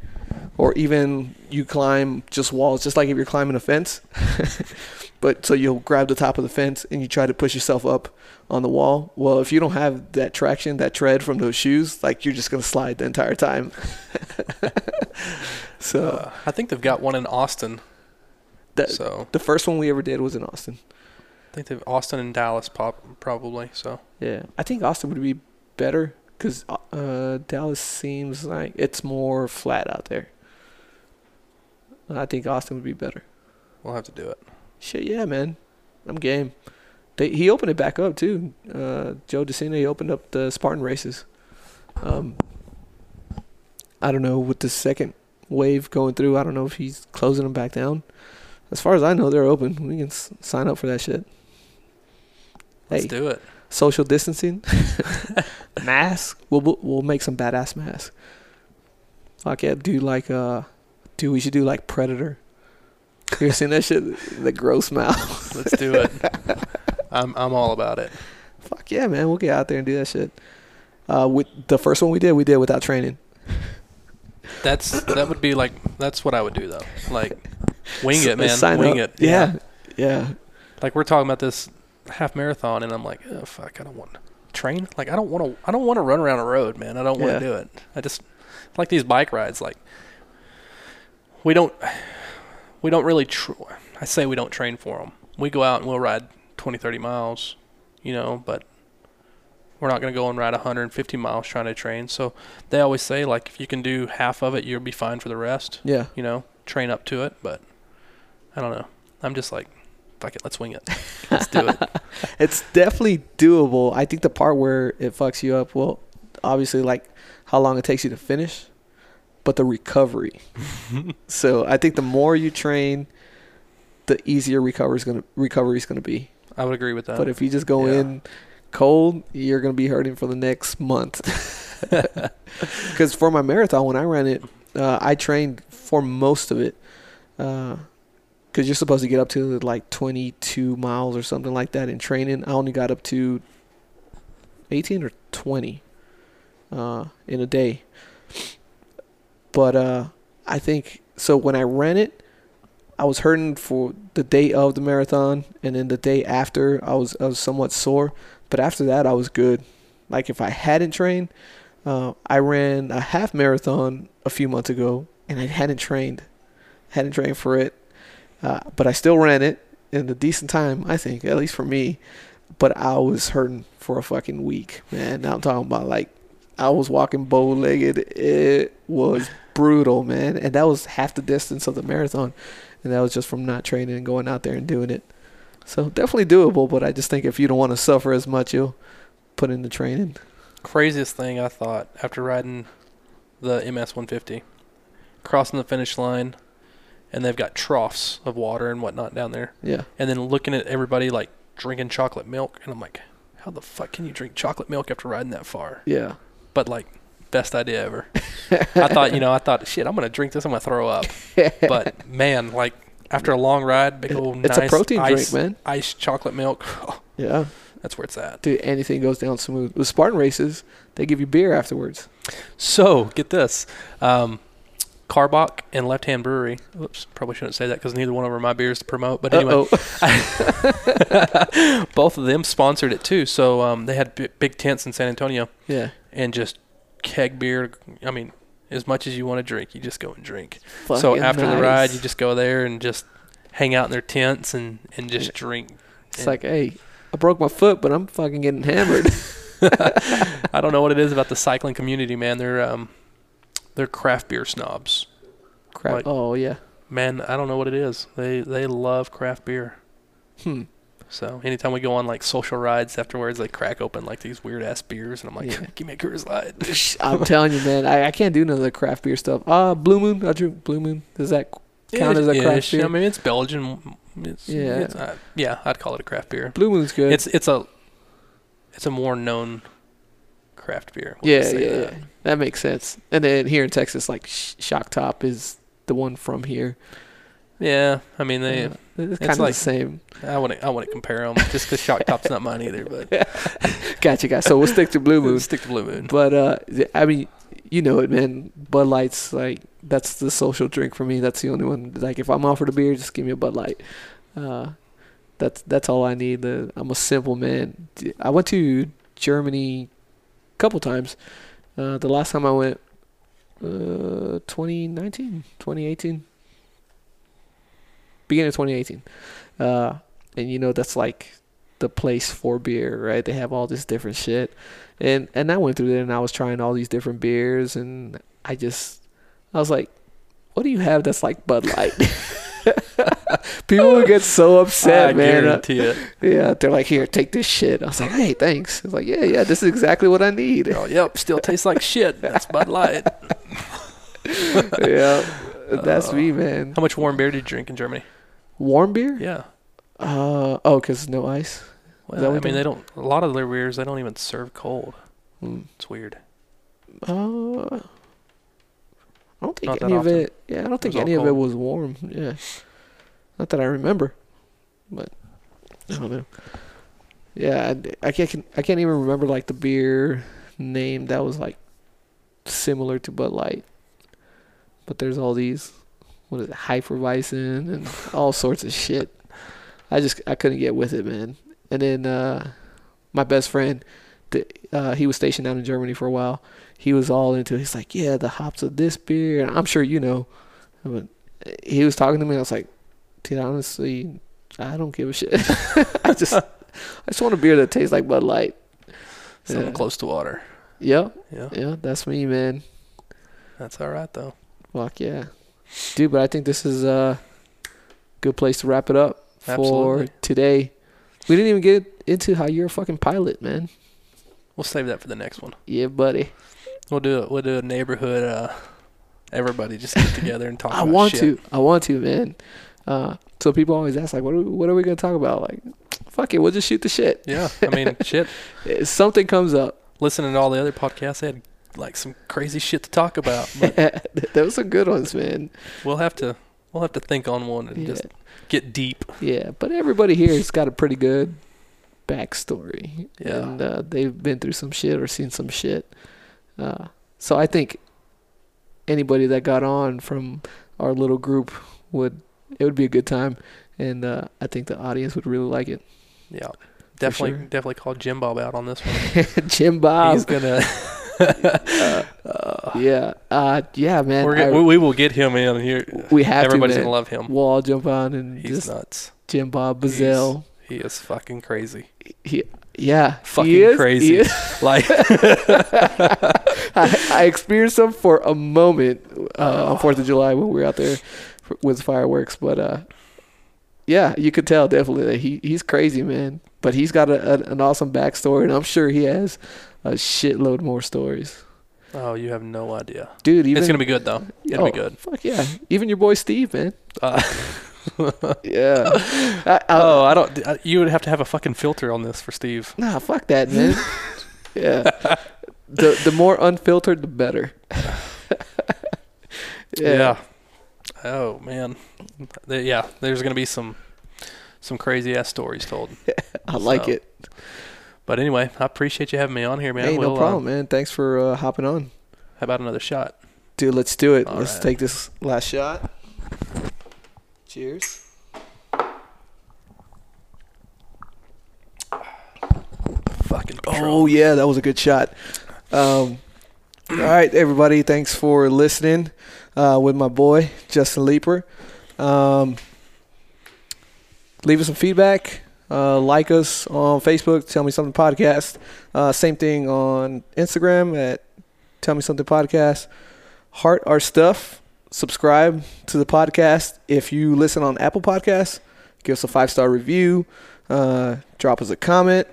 Or even you climb just walls, just like if you're climbing a fence. [laughs] but so you'll grab the top of the fence and you try to push yourself up on the wall. Well, if you don't have that traction, that tread from those shoes, like you're just gonna slide the entire time. [laughs] so
uh, I think they've got one in Austin.
that,
so
the first one we ever did was in Austin.
I think they've Austin and Dallas pop probably. So
Yeah, I think Austin would be better because uh, Dallas seems like it's more flat out there. I think Austin would be better.
we'll have to do it.
Shit, yeah, man, I'm game. They, he opened it back up too. Uh, Joe De Sena he opened up the Spartan races. Um, I don't know with the second wave going through. I don't know if he's closing them back down. As far as I know, they're open. We can s- sign up for that shit.
Let's
Hey.
do it.
social distancing, [laughs] [laughs] mask. We'll we'll- we'll make some badass masks. Fuck yeah, do like uh, dude, we should do like Predator. [laughs] You ever seen that shit? The gross mouth.
Let's do it. [laughs] I'm I'm all about it.
Fuck yeah, man, we'll get out there and do that shit. Uh, with the first one we did, we did without training.
That's that would be like that's what I would do though. Like [laughs] wing it, man.
sign
Wing
up.
it.
Yeah, yeah.
Like we're talking about this half marathon, and I'm like, oh fuck, I don't want to train. Like I don't want to. I don't want to run around a road, man. I don't want
Yeah.
to do it. I just like these bike rides. Like we don't. We don't really. Tr- I say we don't train for them. We go out and we'll ride 20, 30 miles, you know. But we're not going to go and ride 150 miles trying to train. So they always say like if you can do half of it, you'll be fine for the rest.
Yeah.
You know, train up to it. But I don't know. I'm just like, fuck it, let's wing it. Let's do it. [laughs]
It's definitely doable. I think the part where it fucks you up, well, obviously like how long it takes you to finish, but the recovery. [laughs] so I think the more you train, the easier recovery is gonna recovery is gonna be.
I would agree with that.
But if you just go
Yeah.
in cold, you're gonna be hurting for the next month. [laughs] [laughs] Because for my marathon, when I ran it, uh, I trained for most of it. Because you're supposed to get up to like 22 miles or something like that in training. I only got up to 18 or 20 uh, in a day. But uh, I think so. When I ran it, I was hurting for the day of the marathon, and then the day after, I was I was somewhat sore. But after that, I was good. Like if I hadn't trained, uh, I ran a half marathon a few months ago, and I hadn't trained, hadn't trained for it, uh, but I still ran it in a decent time, I think, at least for me. But I was hurting for a fucking week, man. Now I'm talking about like I was walking bow legged. It was brutal, man, and that was half the distance of the marathon, and that was just from not training and going out there and doing it. So definitely doable, but I just think if you don't want to suffer as much, you'll put in the training.
Craziest thing I thought after riding the MS 150, crossing the finish line, and they've got troughs of water and whatnot down there,
Yeah,
and then looking at everybody like drinking chocolate milk, and I'm like, how the fuck can you drink chocolate milk after riding that far?
yeah.
But like, best idea ever. I thought, you know, I thought, shit, I'm gonna drink this, I'm gonna throw up. But [laughs] man, like after a long ride, big old
It's a
nice
protein drink,
ice,
man.
Iced chocolate milk. [laughs]
Yeah,
That's where it's at.
dude. Anything goes down smooth. With Spartan races, they give you beer afterwards.
So get this, um, Karbach and Left Hand Brewery. Oops, probably shouldn't say that because neither one of them are my beers to promote. But anyway, [laughs] both of them sponsored it too. So um, they had b- big tents in San Antonio
yeah.
and just keg beer. I mean, as much as you want to drink, you just go and drink. so
Fucking
after the ride, you just go there and just hang out in their tents and, and just
Yeah.
drink.
It's like, hey, I broke my foot, but I'm fucking getting hammered. [laughs]
I don't know what it is about the cycling community, man. They're um, they're craft beer snobs.
Crap.
Like-
oh yeah.
Man, I don't know what it is. They they love craft beer.
Hmm.
So anytime we go on like social rides afterwards, they crack open like these weird ass beers, and I'm like,
Yeah. [laughs]
give me a Coors Light. [laughs]
I'm telling you, man, I, I can't do none of the craft beer stuff. Ah, Blue Moon. I drink Blue Moon. Does that count as a
Yeah,
craft beer?
I mean, it's Belgian. It's,
Yeah.
it's, uh, yeah, I'd call it a craft beer.
Blue Moon's good.
It's it's a it's a more known craft beer. We'll
yeah, yeah, yeah.
that.
That makes sense. And then here in Texas, like Shock Top is the one from here.
Yeah, I mean they.
Uh, it's
it's
kind of
like-
the same.
I wouldn't I wouldn't compare them just because Shock Top's not mine either. But [laughs]
Gotcha, guys. So we'll stick to Blue [laughs] Moon.
stick to Blue Moon.
But uh, I mean, you know it, man. Bud Light's like that's the social drink for me. That's the only one. Like if I'm offered a beer, just give me a Bud Light. Uh, that's that's all I need. The, I'm a simple man. I went to Germany couple times. Uh, the last time I went, uh, 2019, 2018, beginning of 2018. Uh, and you know that's like the place for beer, right? They have all this different shit and and I went through there and I was trying all these different beers and I just I was like, what do you have that's like Bud Light? [laughs] [laughs] People would get so upset,
I
man. Uh,
guarantee it.
yeah, they're like, here, take this shit. I was like, hey, thanks. I was like, yeah, yeah, this is exactly what I need.
Oh, yep, still tastes like shit. That's Bud Light. [laughs]
yeah, that's me, man.
How much warm beer did you drink in Germany?
Warm beer?
Yeah.
Uh oh, cause no ice.
Well, I mean,
they-
they don't. A lot of their beers they don't even serve cold.
Hmm.
It's weird.
Uh, I don't think
Not
any of it. Yeah, I don't think any of it was warm. Yeah, not that I remember, but I don't know. Yeah, I, I can't. I can't even remember like the beer name that was like similar to Bud Light. But there's all these, what is it, Hefeweizen and all sorts of shit. I just I couldn't get with it, man. And then uh, my best friend, uh, he was stationed out in Germany for a while. He was all into. it. He's like, yeah, the hops of this beer, and I'm sure you know. But he was talking to me. I was like, dude, honestly, I don't give a shit. [laughs] I just I just want a beer that tastes like Bud Light.
Something
Yeah.
close to water.
Yep.
Yeah,
Yeah, that's me, man.
that's all right though.
Fuck yeah. Dude, but I think this is a good place to wrap it up for
Absolutely.
today. We didn't even get into how you're a fucking pilot, man.
We'll save that for the next one.
Yeah, buddy.
We'll do it. We'll do a neighborhood. Uh, everybody just get [laughs] together and talk.
I
about
want
shit.
to. I want to, man. Uh, so people always ask, like, what are we, what are we gonna talk about? Like, fuck it, we'll just shoot the shit.
Yeah, I mean, [laughs] shit.
Something comes up.
Listening to all the other podcasts, they had like some crazy shit to talk about. [laughs] But [laughs]
Those are good ones, man.
we'll have to. We'll have to think on one and
Yeah.
just get deep.
Yeah, but everybody here has got a pretty good backstory,
Yeah.
and uh, they've been through some shit or seen some shit. Uh, so I think anybody that got on from our little group would it would be a good time, and uh, I think the audience would really like it.
Yeah, definitely,
sure.
definitely call Jim Bob out on this one. [laughs]
Jim Bob,
He's gonna. [laughs]
yeah, uh, yeah, man.
we're gonna, we, we will get him in here.
we have
Everybody's
to,
gonna love him.
We'll all jump on and
He's
just
nuts.
Jim Bob Bazell.
He is fucking crazy.
He, yeah,
Fucking
he is,
crazy. [laughs] Like,
I, I experienced them for a moment uh, on Fourth of July when we were out there [laughs] with fireworks. But uh, yeah, you could tell definitely that he he's crazy, man. But he's got a, a, an awesome backstory, and I'm sure he has a shitload more stories,
oh, you have no idea.
dude. Even
it's gonna be good though. It'll be
oh,
good.
Fuck yeah! Even your boy Steve, man.
Uh, [laughs]
Yeah. I, I,
oh, I don't. I- You would have to have a fucking filter on this for Steve.
Nah, fuck that, man. [laughs] yeah. The the more unfiltered, the better.
Yeah. Oh man. Yeah. There's gonna be some some crazy ass stories told. [laughs]
I like
So,
it.
But anyway, I appreciate you having me on here, man.
hey,
We'll,
no
uh,
problem, man. Thanks for uh, hopping on.
how about another shot?
Dude, let's do it.
All
let's
right.
take this last shot. Cheers.
Fucking
Oh yeah, that was a good shot. Um, all right, everybody. Thanks for listening uh, with my boy Justin Leeper. Um, leave us some feedback. Uh, like us on Facebook. Tell me something podcast. Uh, same thing on Instagram at Tell Me Something Podcast. Heart our stuff. Subscribe to the podcast. If you listen on Apple Podcasts, give us a five star review. Uh, drop us a comment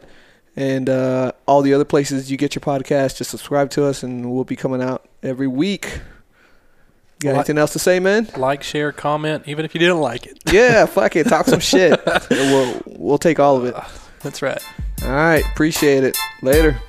and uh, all the other places you get your podcast. Just subscribe to us, and we'll be coming out every week. Got
Li-
anything else to say, man?
Like, share, comment, even if you didn't like it. [laughs]
Yeah, fuck it, talk some shit. [laughs] We'll we'll take all of it.
That's right.
All right, appreciate it. Later.